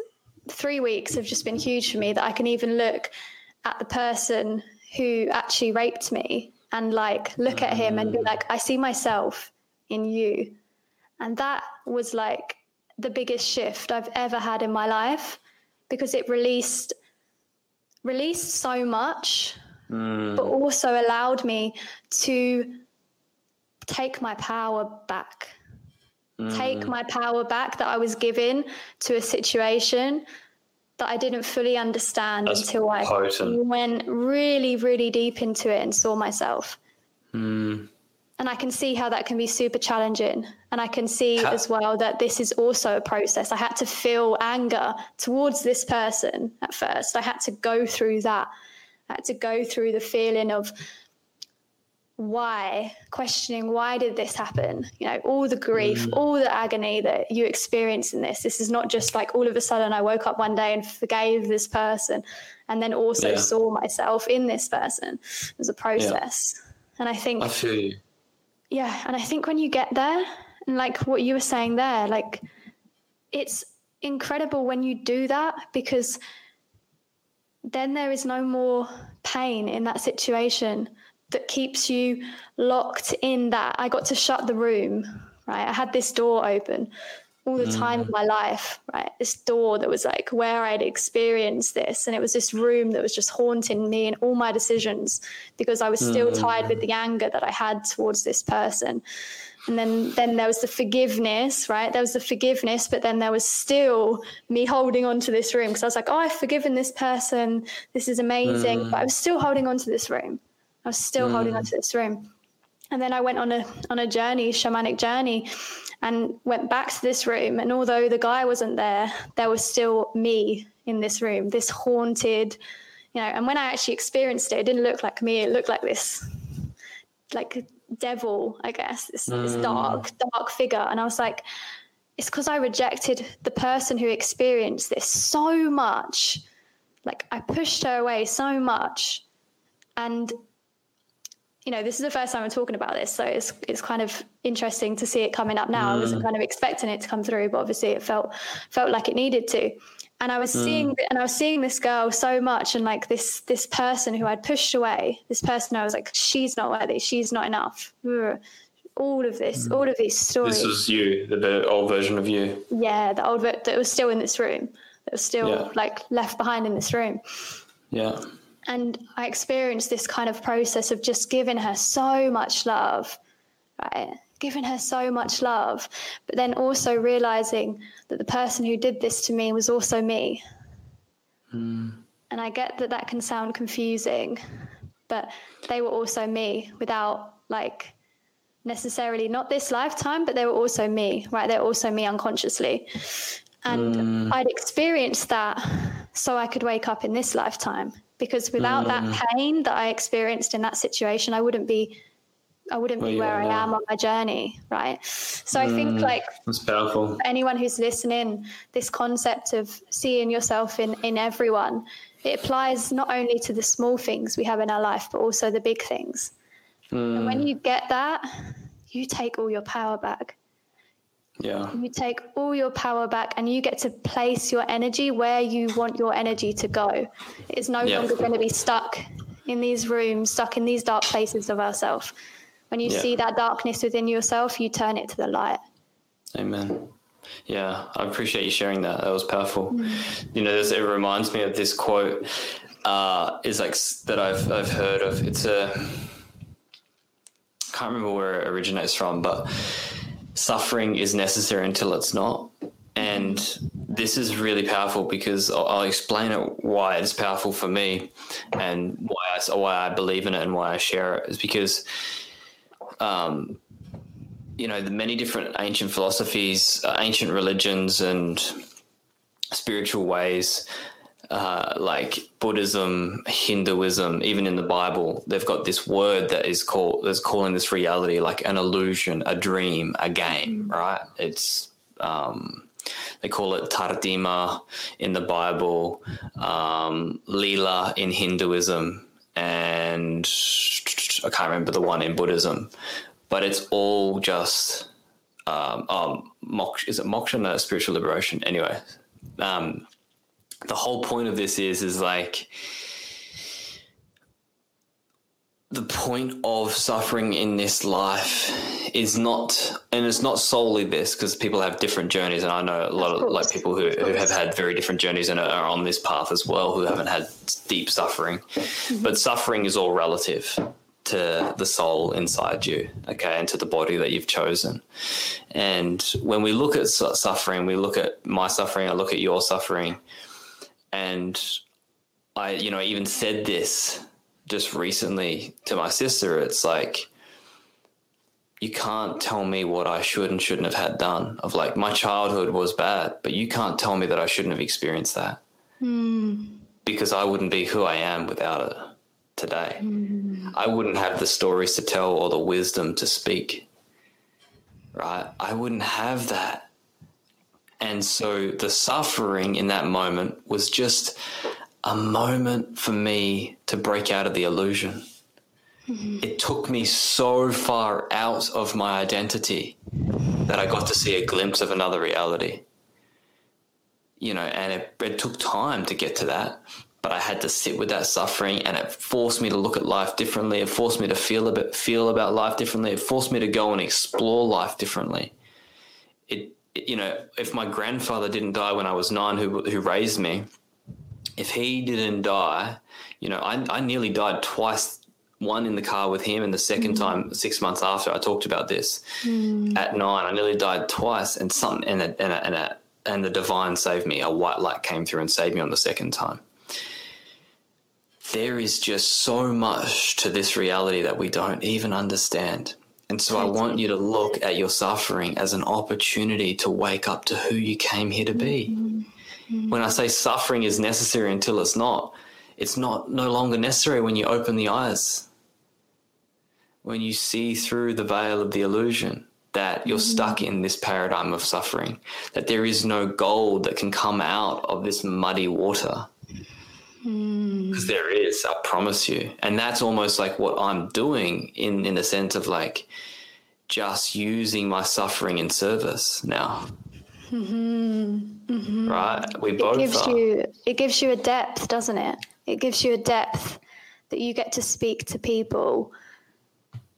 three weeks have just been huge for me that I can even look at the person who actually raped me and like look at him and be like, I see myself in you. And that was like the biggest shift I've ever had in my life because it released released so much mm. but also allowed me to take my power back mm. take my power back that I was given to a situation that I didn't fully understand That's until I went really really deep into it and saw myself mm and I can see how that can be super challenging. And I can see as well that this is also a process. I had to feel anger towards this person at first. I had to go through that. I had to go through the feeling of why, questioning why did this happen? You know, all the grief, mm. all the agony that you experience in this. This is not just like all of a sudden I woke up one day and forgave this person and then also yeah. saw myself in this person. It was a process. Yeah. And I think I feel you. Yeah. And I think when you get there and like what you were saying there, like it's incredible when you do that because then there is no more pain in that situation that keeps you locked in that. I got to shut the room, right? I had this door open all the time in mm. my life, right? This door that was like where I'd experienced this. And it was this room that was just haunting me and all my decisions because I was still mm. tied with the anger that I had towards this person. And then, then there was the forgiveness, right? There was the forgiveness, but then there was still me holding on to this room because I was like, oh, I've forgiven this person. This is amazing. Mm. But I was still holding on to this room. I was still mm. holding on to this room. And then I went on a on a journey, shamanic journey, and went back to this room. And although the guy wasn't there, there was still me in this room, this haunted, you know. And when I actually experienced it, it didn't look like me. It looked like this, like devil, I guess, this, mm. this dark, dark figure. And I was like, it's because I rejected the person who experienced this so much. Like I pushed her away so much, and you know, this is the first time I'm talking about this, so it's it's kind of interesting to see it coming up now. Mm. I wasn't mm. kind of expecting it to come through, but obviously it felt felt like it needed to. And I was mm. seeing and I was seeing this girl so much, and like this this person who I'd pushed away, this person I was like, she's not worthy, she's not enough. All of this, mm. all of these stories. This was you, the old version of you. Yeah, the old that was still in this room, that was still yeah. like left behind in this room. Yeah and I experienced this kind of process of just giving her so much love, right? Giving her so much love, but then also realizing that the person who did this to me was also me. Mm. And I get that that can sound confusing, but they were also me without like necessarily not this lifetime, but they were also me, right? They're also me unconsciously. And mm. I'd experienced that so I could wake up in this lifetime because without that pain that I experienced in that situation, I wouldn't be I wouldn't be where I am on my journey, right? So mm, I think mm. like that's powerful. Anyone who's listening, this concept of seeing yourself in in everyone, it applies not only to the small things we have in our life, but also the big things. Mm. And when mm. you get that, you take all your power back. Yeah. You take all your power back and you get to place your energy where you want your energy to go. It's no yeah. longer going to be stuck in these rooms, stuck in these dark places of ourselves. When you yeah. see that darkness within yourself, you turn it to the light. Amen. Yeah, I appreciate you sharing that. That was powerful. Mm. You know, this, it reminds me of this quote. Uh, is like that I've I've heard of. It's a I can't remember where it originates from, but suffering is necessary until it's not. And this is really powerful because I'll, I'll explain it why it's powerful for me and why I, why I believe in it and why I share it is because, um, you know, the many different ancient philosophies, uh, ancient religions, and spiritual ways uh, like Buddhism, Hinduism, even in the Bible, they've got this word that is called that's calling this reality like an illusion, a dream, a game, mm. right? It's um, they call it Tardima in the Bible, um, Lila in Hinduism, and I can't remember the one in Buddhism, but it's all just um, um, moksha, is it moksha? No, spiritual liberation. Anyway, um, the whole point of this is is like the point of suffering in this life is not and it's not solely this because people have different journeys and i know a lot of, of like people who, who have had very different journeys and are on this path as well who haven't had deep suffering. Mm-hmm. but suffering is all relative to the soul inside you okay and to the body that you've chosen. And when we look at suffering we look at my suffering i look at your suffering and I, you know, even said this just recently to my sister. It's like, you can't tell me what I should and shouldn't have had done. Of like, my childhood was bad, but you can't tell me that I shouldn't have experienced that. Mm. Because I wouldn't be who I am without it. today. I wouldn't have the stories to tell or the wisdom to speak. Right? I wouldn't have that. And so the suffering in that moment was just a moment for me to break out of the illusion. Mm-hmm. It took me so far out of my identity that I got to see a glimpse of another reality. You know, and it, it took time to get to that, but I had to sit with that suffering, and it forced me to look at life differently. It forced me to feel a bit, feel about life differently. It forced me to go and explore life differently. It you know, if my grandfather didn't die when I was nine, who who raised me, if he didn't die, you know, I, I nearly died twice. One in the car with him, and the second mm. time six months after I talked about this mm. at nine. I nearly died twice, and something and a, and a, and, a, and the divine saved me. A white light came through and saved me on the second time. There is just so much to this reality that we don't even understand. And so I want you to look at your suffering as an opportunity to wake up to who you came here to be. Mm-hmm. When I say suffering is necessary until it's not, it's not no longer necessary when you open the eyes. When you see through the veil of the illusion that you're mm-hmm. stuck in this paradigm of suffering, that there is no gold that can come out of this muddy water. Mm. Because there is, I promise you. And that's almost like what I'm doing in, in the sense of like just using my suffering in service now. Mm-hmm. Mm-hmm. Right? We It both gives are. you it gives you a depth, doesn't it? It gives you a depth that you get to speak to people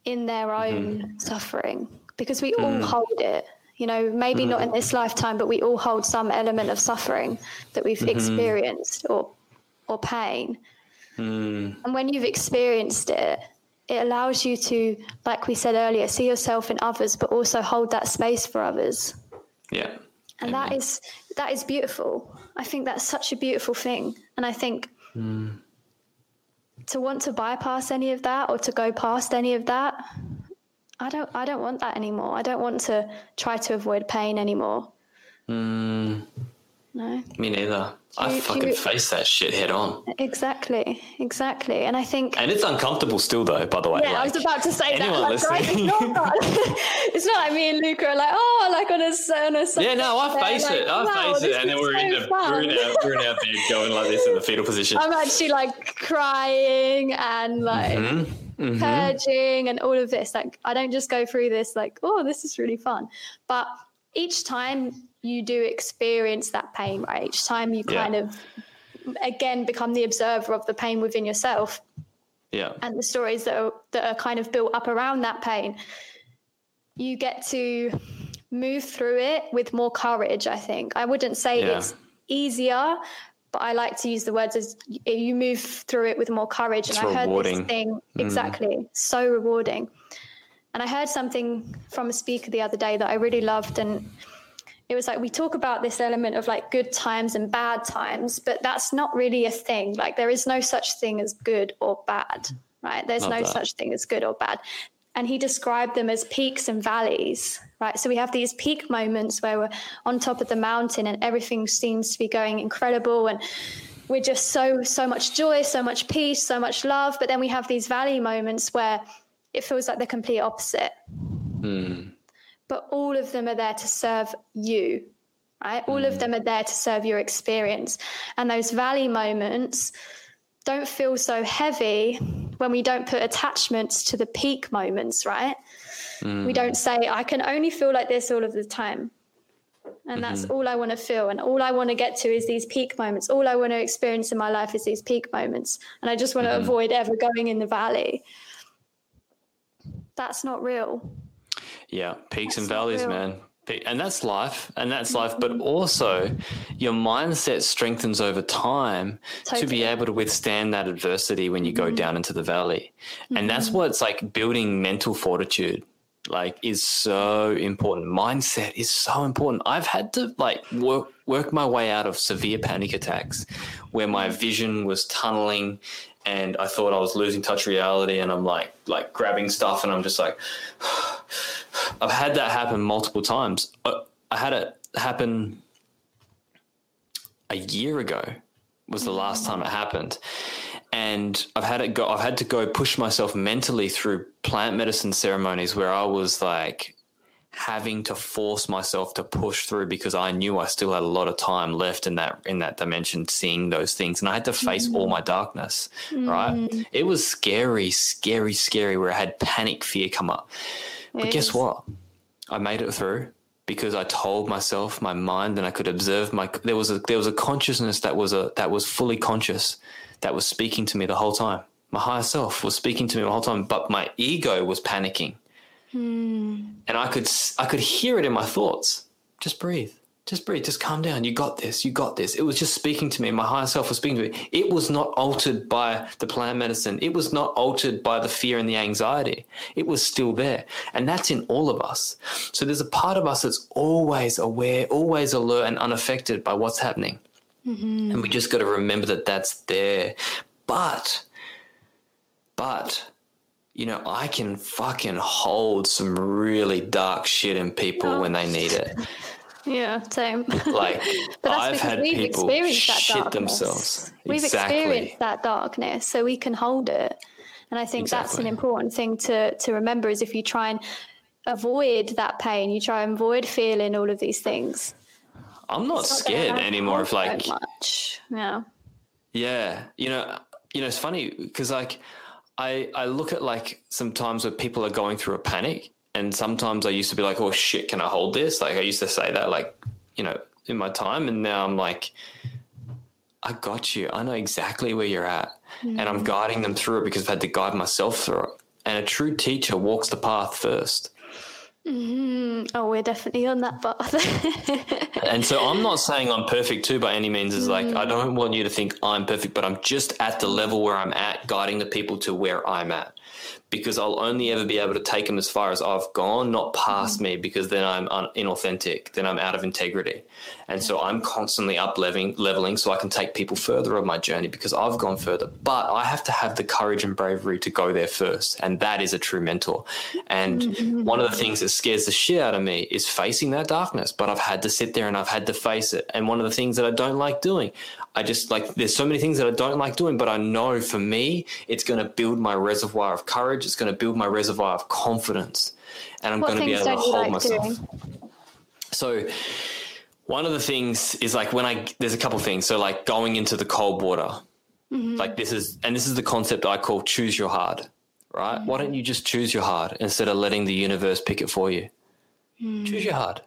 in their own mm-hmm. suffering because we all mm. hold it. You know, maybe not in this lifetime, but we all hold some element of suffering that we've experienced or or pain. And when you've experienced it, it allows you to, like we said earlier, see yourself in others, but also hold that space for others. Yeah. And that is that is beautiful. I think that's such a beautiful thing. And I think to want to bypass any of that or to go past any of that, I don't I don't want that anymore. I don't want to try to avoid pain anymore. Mm, No. me neither. I you- fucking you- face that shit head on. Exactly. Exactly. And I think And it's uncomfortable still, though, by the way. Yeah, I was about to say that. Like, listening? it's not *laughs* it's not like me and Luka are like, oh, like on a on a Yeah, no, I face like, it. I wow, face it, and then we're in the we're in our we're in our bed going like this in the fetal position. I'm actually like crying and like Mhm. purging and all of this. Like I don't just go through this like, oh, this is really fun. But each time you do experience that pain, right? Each time you Yeah. kind of again become the observer of the pain within yourself Yeah, and the stories that are that are kind of built up around that pain, you get to move through it with more courage. I think I wouldn't say Yeah. it's easier, but I like to use the words as you move through it with more courage. It's and I heard this thing mm. exactly so rewarding. And I heard something from a speaker the other day that I really loved, and it was like we talk about this element of like good times and bad times, but that's not really a thing. Like there is no such thing as good or bad, right? There's Love no that. such thing as good or bad. And he described them as peaks and valleys, right? So we have these peak moments where we're on top of the mountain and everything seems to be going incredible and we're just so so much joy, so much peace, so much love. But then we have these valley moments where it feels like the complete opposite Mm. But all of them are there to serve you right? All of mm. them are there to serve your experience. And those valley moments don't feel so heavy when we don't put attachments to the peak moments right? We don't mm. say i can only feel like this all of the time. And that's mm-hmm. all i want to feel and all i want to get to is these peak moments. All i want to experience in my life is these peak moments and i just want to mm-hmm. avoid ever going in the valley. That's not real yeah, peaks and That's not valleys, real. man. And that's life, and that's life. But mm. also, your mindset strengthens over time to be able to withstand that adversity when you go mm. down into the valley. And that's mm-hmm. what it's like building mental fortitude. Like is so important. Mindset is so important. I've had to like work work my way out of severe panic attacks where my mm. vision was tunneling and I thought I was losing touch reality and I'm like like grabbing stuff and I'm just like *sighs* I've had that happen multiple times. I, I had it happen a year ago was the last time it happened. and I've had it go. I've had to go push myself mentally through plant medicine ceremonies where I was like having to force myself to push through because I knew I still had a lot of time left in that in that dimension seeing those things and I had to face mm. all my darkness mm. right it was scary scary scary where I had panic fear come up it but guess what I made it through because I told myself my mind and I could observe my there was a there was a consciousness that was a that was fully conscious that was speaking to me the whole time my higher self was speaking to me the whole time but my ego was panicking Hmm. And I could I could hear it in my thoughts. Just breathe. Just breathe. Just calm down. You got this. You got this. It was just speaking to me. My higher self was speaking to me. It was not altered by the plant medicine. It was not altered by the fear and the anxiety. It was still there. And that's in all of us. So there's a part of us that's always aware, always alert and unaffected by what's happening. Mm-hmm. And we just got to remember that that's there. But, but you know, I can fucking hold some really dark shit in people oh. when they need it. *laughs* Yeah, same. Like *laughs* I've had we've people shit darkness. themselves. We've exactly. experienced that darkness, so we can hold it. And I think exactly. that's an important thing to to remember is if you try and avoid that pain, you try and avoid feeling all of these things. I'm not, not scared anymore of like much. Yeah. Yeah, you know, you know, it's funny because like I, I look at like sometimes where people are going through a panic and sometimes I used to be like, oh shit, can I hold this? Like I used to say that like, you know, in my time. And now I'm like, I got you. I know exactly where you're at. Mm. And I'm mm. guiding them through it because I've had to guide myself through it. And a true teacher walks the path first. Mm-hmm. Oh, we're definitely on that path. *laughs* and so I'm not saying I'm perfect too by any means. Is mm. like I mm. don't want you to think I'm perfect, but I'm just at the level where I'm at, guiding the people to where I'm at because I'll only ever be able to take them as far as I've gone, not past mm me, because then I'm un- inauthentic, then I'm out of integrity. And so I'm constantly up leveling, leveling so I can take people further on my journey because I've gone further. But I have to have the courage and bravery to go there first. And that is a true mentor. And mm-hmm. one of the things that scares the shit out of me is facing that darkness. But I've had to sit there and I've had to face it. And one of the things that I don't like doing, I just like, there's so many things that I don't like doing, but I know for me, it's going to build my reservoir of courage. It's going to build my reservoir of confidence. And I'm going to be able to hold like myself. Doing? So, one of the things is like when I, there's a couple things. So, like going into the cold water, mm-hmm. like this is, and this is the concept I call choose your hard, right? Mm-hmm. Why don't you just choose your hard instead of letting the universe pick it for you? Mm-hmm. Choose your hard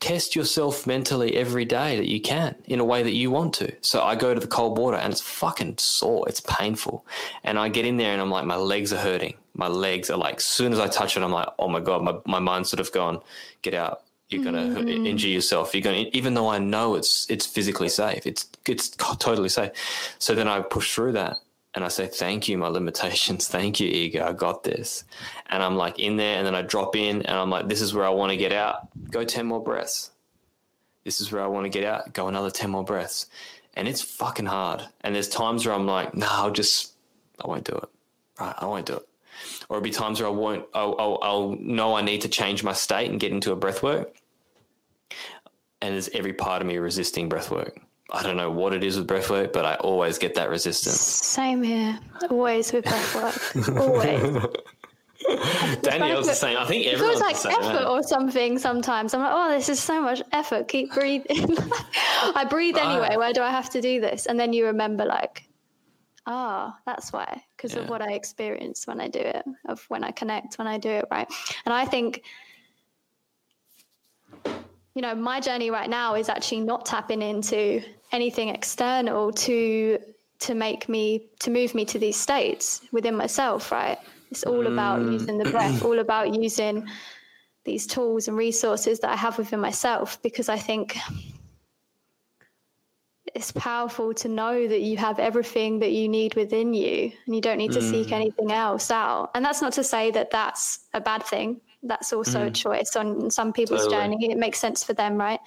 test yourself mentally every day that you can in a way that you want to. So I go to the cold water and it's fucking sore. It's painful. And I get in there and I'm like, my legs are hurting. My legs are like, as soon as I touch it, I'm like, oh my God, my, my mind's sort of gone, get out. You're gonna mm. injure yourself. You're gonna, even though I know it's it's physically safe, it's it's totally safe. So then I push through that, and I say, Thank you, my *laughs* limitations. Thank you, ego. I got this. And I'm like in there, and then I drop in, and I'm like, This is where I want to get out. Go 10 more breaths. This is where I want to get out. Go another 10 more breaths. And it's fucking hard. And there's times where I'm like, No, I'll just, I won't do it. Right. I won't do it. Or it'll be times where I won't, I'll, I'll, I'll know I need to change my state and get into a breath work. And there's every part of me resisting breath work I don't know what it is with breathwork, but I always get that resistance. Same here. Always with breathwork. *laughs* always. Danielle's the same. I think everyone's it feels like effort or something sometimes. I'm like, oh, this is so much effort. Keep breathing. *laughs* I breathe anyway. Why do I have to do this? And then you remember, like, ah, oh, that's why, because yeah. of what I experience when I do it, of when I connect, when I do it, right? And I think you know, my journey right now is actually not tapping into anything external to to make me to move me to these states within myself right it's all about mm. using the breath *clears throat* all about using these tools and resources that i have within myself because i think it's powerful to know that you have everything that you need within you and you don't need to mm. seek anything else out and that's not to say that that's a bad thing that's also mm. a choice on some people's totally. journey it makes sense for them right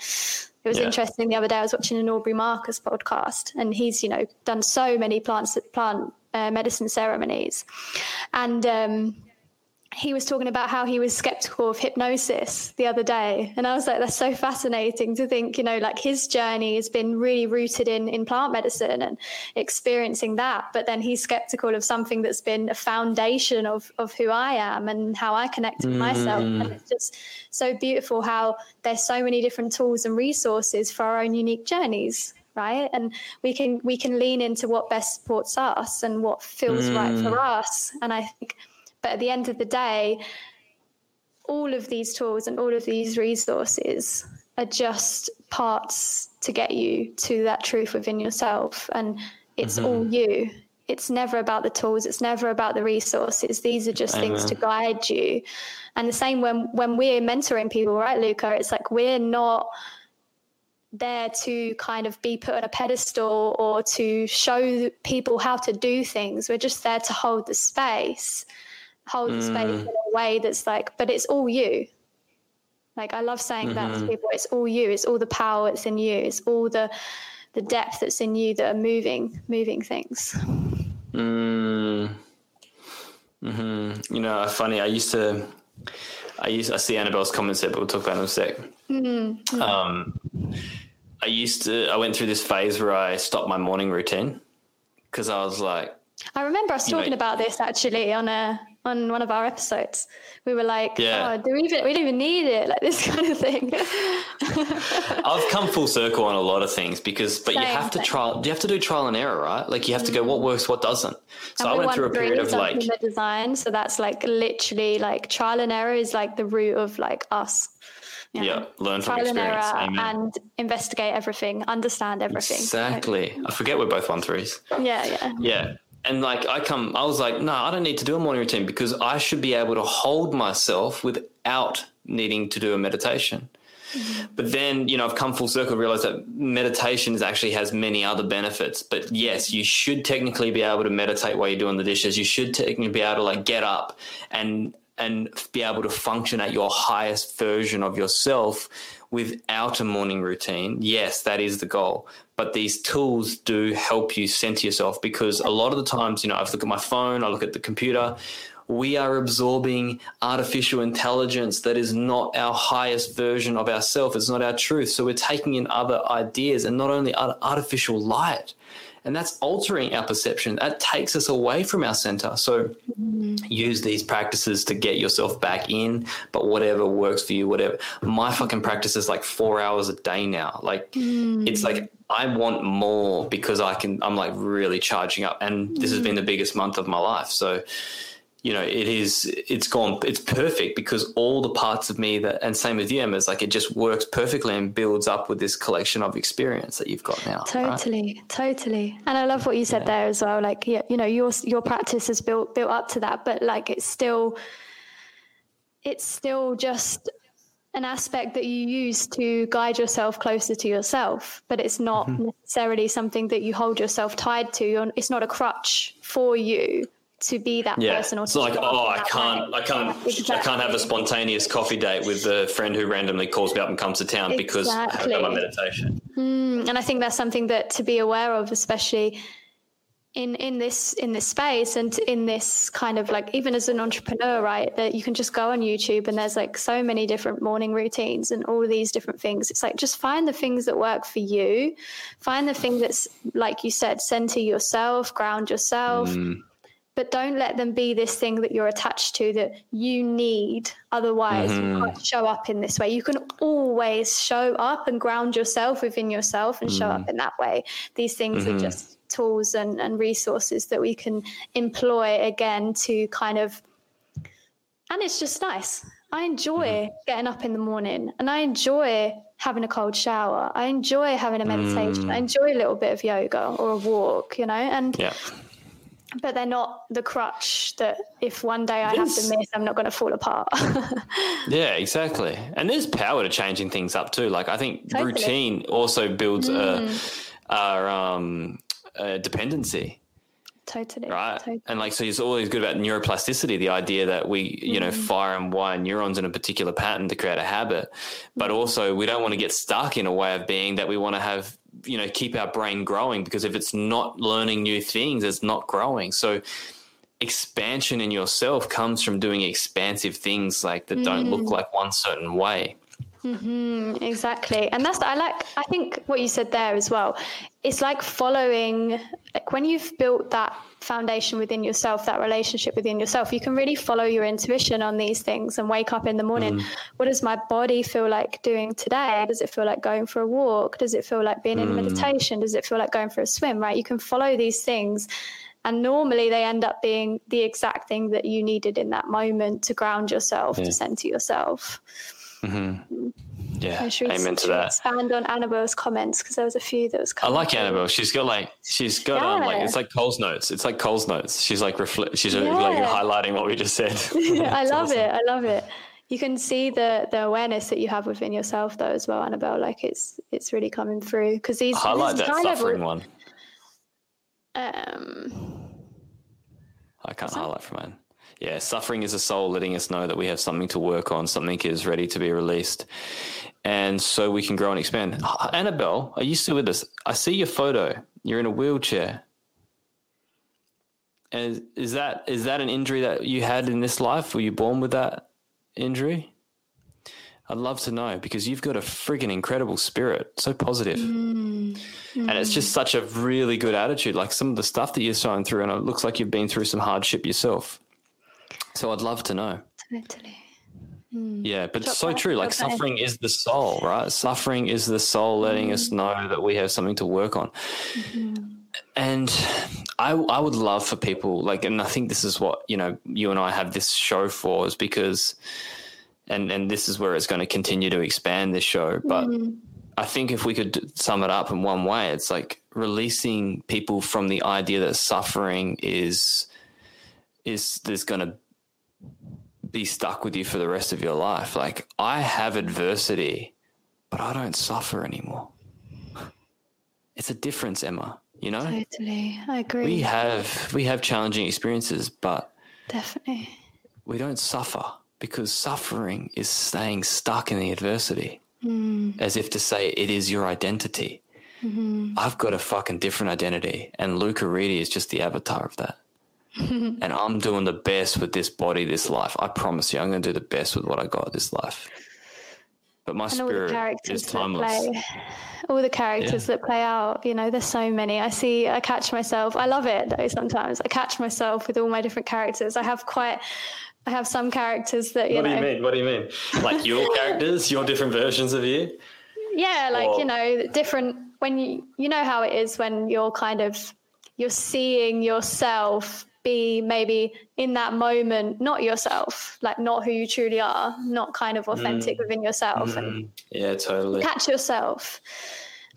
it was yeah. interesting the other day. I was watching an Aubrey Marcus podcast, and he's you know done so many plants plant uh, medicine ceremonies, and um, he was talking about how he was skeptical of hypnosis the other day and i was like that's so fascinating to think you know like his journey has been really rooted in in plant medicine and experiencing that but then he's skeptical of something that's been a foundation of of who i am and how i connect with mm. myself and it's just so beautiful how there's so many different tools and resources for our own unique journeys right and we can we can lean into what best supports us and what feels mm. right for mm. us and i think but at the end of the day, all of these tools and all of these resources are just parts to get you to that truth within yourself. And it's mm-hmm. all you. It's never about the tools. It's never about the resources. These are just Amen. things to guide you. And the same when when we're mentoring people, right, Luka? It's like we're not there to kind of be put on a pedestal or to show people how to do things. We're just there to hold the space hold the space mm. in a way that's like, but it's all you. Like I love saying mm-hmm. that to mm-hmm. people. It's all you. It's all the power that's in you. It's all the the depth that's in you that are moving moving things. Mm. Mm-hmm. You know, funny. I used to. I used. I see Annabelle's comments there, but we'll talk about it in a sec. Mm-hmm. Um, I used to. I went through this phase where I stopped my morning routine because I was like. I remember us talking know, about this actually on a on one of our episodes. We were like, yeah. oh, do we even we don't even need it, like this *laughs* kind of thing. *laughs* I've come full circle on a lot of things because but same, you have to same. trial you have to do trial and error, right? Like you have to go what mm. works, what doesn't. So and I went through a period of like the design. So that's like literally like trial and error is like the root of like us. Yeah, yeah learn from trial experience. and and investigate everything, understand everything. Exactly. I forget we're both one threes. Yeah, yeah. Yeah and like I come, I was like, no, I don't need to do a morning routine because I should be able to hold myself without needing to do a meditation. Mm-hmm. But then, you know, I've come full circle, realized that meditation actually has many other benefits. But yes, you should technically be able to meditate while you're doing the dishes. You should technically be able to like get up and and be able to function at your highest version of yourself without a morning routine. Yes, that is the goal but these tools do help you center yourself because a lot of the times, you know, I look at my phone, I look at the computer, we are absorbing artificial intelligence that is not our highest version of ourselves. It's not our truth. So we're taking in other ideas and not only artificial light. And that's altering our perception. That takes us away from our center. So mm-hmm. use these practices to get yourself back in, but whatever works for you, whatever. My fucking practice is like four hours a day now. Like mm-hmm. it's like I want more because I can, I'm like really charging up. And this has been the biggest month of my life. So, you know, it is, it's gone, it's perfect because all the parts of me that, and same with you, Emma, is like it just works perfectly and builds up with this collection of experience that you've got now. Totally, right? totally. And I love what you said yeah. there as well. Like, yeah, you know, your, your practice has built, built up to that, but like it's still, it's still just an aspect that you use to guide yourself closer to yourself, but it's not mm-hmm. necessarily something that you hold yourself tied to. It's not a crutch for you to be that yeah. person. Or it's like, oh, I can't, way. I can't, exactly. I can't have a spontaneous coffee date with a friend who randomly calls me up and comes to town exactly. because I've done my meditation. Mm, and I think that's something that to be aware of, especially in in this in this space and in this kind of like even as an entrepreneur right that you can just go on youtube and there's like so many different morning routines and all these different things it's like just find the things that work for you find the thing that's like you said center yourself ground yourself mm. But don't let them be this thing that you're attached to that you need otherwise mm-hmm. you can't show up in this way you can always show up and ground yourself within yourself and mm. show up in that way these things mm-hmm. are just tools and, and resources that we can employ again to kind of and it's just nice i enjoy mm-hmm. getting up in the morning and i enjoy having a cold shower i enjoy having a meditation mm. i enjoy a little bit of yoga or a walk you know and yeah. But they're not the crutch that if one day i have to miss i'm not going to fall apart *laughs* yeah exactly and there's power to changing things up too like i think totally. routine also builds mm. a, a um uh, dependency. Totally. Right. Totally. And like, so it's always good about neuroplasticity, the idea that we, you mm. know, fire and wire neurons in a particular pattern to create a habit. But mm. also, we don't want to get stuck in a way of being that we want to have, you know, keep our brain growing because if it's not learning new things, it's not growing. So, expansion in yourself comes from doing expansive things like that don't look mm. like one certain way. Mm, exactly. And that's, I like, I think what you said there as well. It's like following, like when you've built that foundation within yourself, that relationship within yourself, you can really follow your intuition on these things and wake up in the morning. Mm. What does my body feel like doing today? Does it feel like going for a walk? Does it feel like being in Mm. meditation? Does it feel like going for a swim? Right? You can follow these things. And normally they end up being the exact thing that you needed in that moment to ground yourself, Yeah. to center yourself. Yeah, Uh, should we- amen to that. Expand on Annabelle's comments because there was a few that was. I like. Annabelle. She's got like she's got um, like it's like Coles Notes. It's like Coles Notes. She's like reflect. She's Yeah. like highlighting what we just said. *laughs* I love awesome. it. I love it. You can see the the awareness that you have within yourself though as well, Annabelle. Like it's it's really coming through because these Highlight this that kind suffering one. Um, I can't highlight for mine. Yeah, suffering is a soul letting us know that we have something to work on, something is ready to be released. And so we can grow and expand. Ah, Annabelle, are you still with us? I see your photo. You're in a wheelchair. And is that is that an injury that you had in this life? Were you born with that injury? I'd love to know because you've got a friggin' incredible spirit, so positive. And it's just such a really good attitude. Like some of the stuff that you're showing through, and it looks like you've been through some hardship yourself. So I'd love to know. totally. Yeah, but it's so true. Like drop that in. suffering is the soul, right? Suffering is the soul letting us know that we have something to work on. And I, I would love for people like, and I think this is what you know, you and I have this show for, is because, and and this is where it's going to continue to expand this show. But I think if we could sum it up in one way, it's like releasing people from the idea that suffering is is there's going to be stuck with you for the rest of your life. Like I have adversity, but I don't suffer anymore. *laughs* It's a difference, Emma. You know, Totally. I agree. we have we have challenging experiences, but Definitely. we don't suffer because suffering is staying stuck in the adversity, mm. as if to say it is your identity. Mm-hmm. I've got a fucking different identity, and Luka Reedy is just the avatar of that. *laughs* and I'm doing the best with this body, this life. I promise you, I'm going to do the best with what I got this life. But my and all the spirit is timeless. play all the characters that play out you know there's so many i see i catch myself i love it though sometimes i catch myself with all my different characters i have quite i have some characters that you know. What do you mean? What do you mean? Like your *laughs* characters, your different versions of you? yeah like Or- you know different when you you know how it is when you're kind of you're seeing yourself be maybe in that moment not yourself like not who you truly are not kind of authentic mm. within yourself and mm. Yeah, totally. catch yourself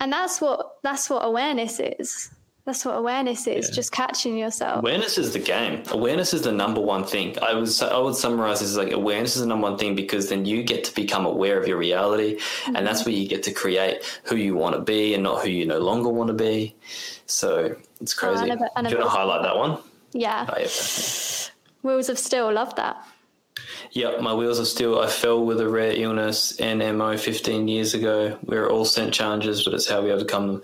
and that's what that's what awareness is that's what awareness is just catching yourself Awareness is the game. Awareness is the number one thing. I was I would summarize this as like awareness is the number one thing because then you get to become aware of your reality, and that's mm-hmm. where you get to create who you want to be and not who you no longer want to be. So it's oh, crazy. never- I Do you want to highlight that one? Yeah Oh, yeah. wheels of steel love that Yep, my wheels are still. I fell with a rare illness and MO 15 years ago. We are all sent challenges, but it's how we overcome them.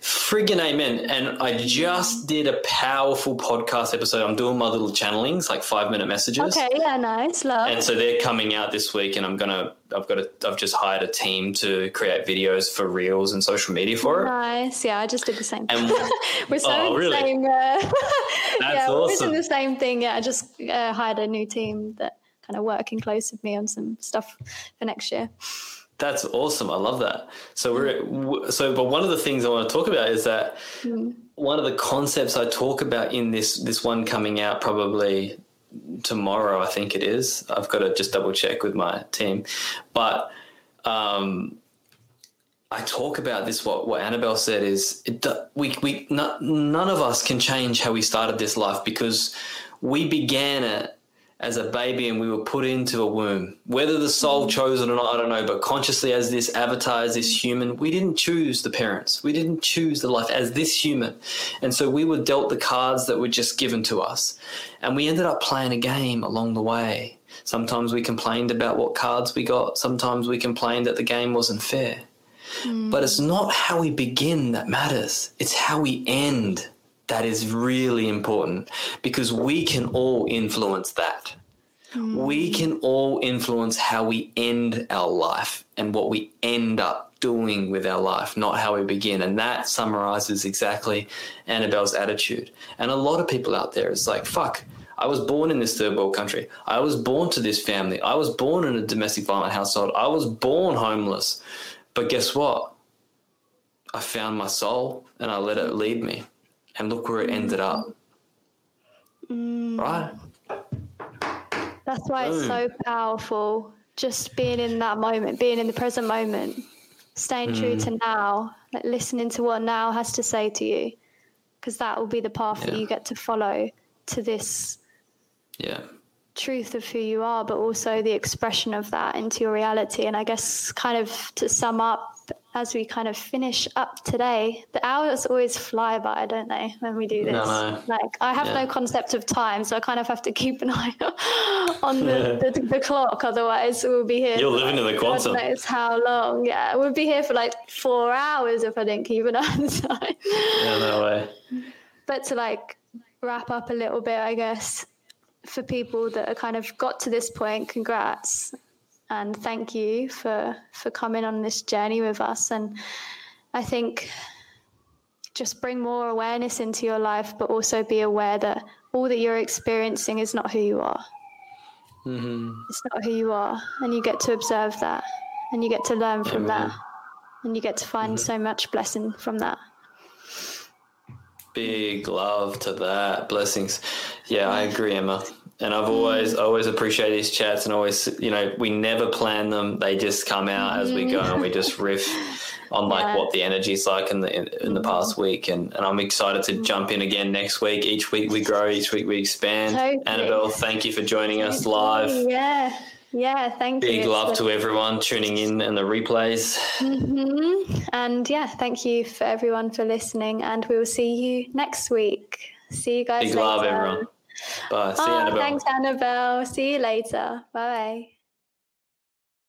Friggin' amen. And I just did a powerful podcast episode. I'm doing my little channelings, like five minute messages. okay yeah nice love And so they're coming out this week, and I'm gonna. I've got. A, I've just hired a team to create videos for reels and social media for it. nice yeah i just did the same And *laughs* we're so Oh, in the same uh, *laughs* yeah we're awesome. in the same thing yeah i just uh, hired a new team that kind of working close with me on some stuff for next year That's awesome. I love that. So we're so, but one of the things I want to talk about is that one of the concepts I talk about in this this one coming out probably tomorrow. I think it is. I've got to just double check with my team, but um, I talk about this. What what Annabelle said is it, we we not, none of us can change how we started this life because we began it as a baby and we were put into a womb. Whether the soul mm. chose it or not, I don't know. But consciously, as this avatar, as this human, we didn't choose the parents. We didn't choose the life as this human. And so we were dealt the cards that were just given to us. And we ended up playing a game along the way. Sometimes we complained about what cards we got. Sometimes we complained that the game wasn't fair. But it's mm. not how we begin that matters, it's how we end that is really important because we can all influence that. We mm. can all influence how we end our life and what we end up doing with our life, not how we begin. And that summarizes exactly Annabelle's attitude. And a lot of people out there is like, fuck, I was born in this third world country. I was born to this family. I was born in a domestic violent household. I was born homeless. But guess what? I found my soul and I let it lead me. And look where it ended up. Right? That's why it's so powerful. Just being in that moment, being in the present moment, staying true hmm. to now, like listening to what now has to say to you, because that will be the path that you get to follow to this Yeah. truth of who you are, but also the expression of that into your reality. And I guess, kind of to sum up, as we kind of finish up today, the hours always fly by, don't they, when we do this? No, no. Like, I have Yeah. no concept of time, so I kind of have to keep an *laughs* eye on the, *laughs* the, the clock. Otherwise, we'll be here. You're living in the God quantum. knows how long. Yeah, we'll be here for like four hours if I didn't keep an *laughs* eye on the time Yeah, no way. but to like wrap up a little bit, I guess, for people that are kind of got to this point, congrats. And thank you for for coming on this journey with us. And I think just bring more awareness into your life, but also be aware that all that you're experiencing is not who you are. Mm-hmm. It's not who you are. And you get to observe that. And you get to learn from Amen. that. And you get to find mm-hmm. so much blessing from that. Big love to that. Blessings. Yeah, I agree, Emma. And I've always mm. always appreciate these chats and always you know, we never plan them. They just come out as we go and we just mm. riff on like Yeah. what the energy's like in the in, in the past mm. week and, and I'm excited to jump in again next week. Each week we grow, each week we expand. Totally. Annabelle, thank you for joining us live. Yeah, yeah, thank you. Big love to everyone tuning in and the replays. Mhm. And yeah, thank you for everyone for listening, and we will see you next week. See you guys Big later. love, everyone. Bye. See you, Oh, Annabelle. thanks, Annabelle. See you later. Bye.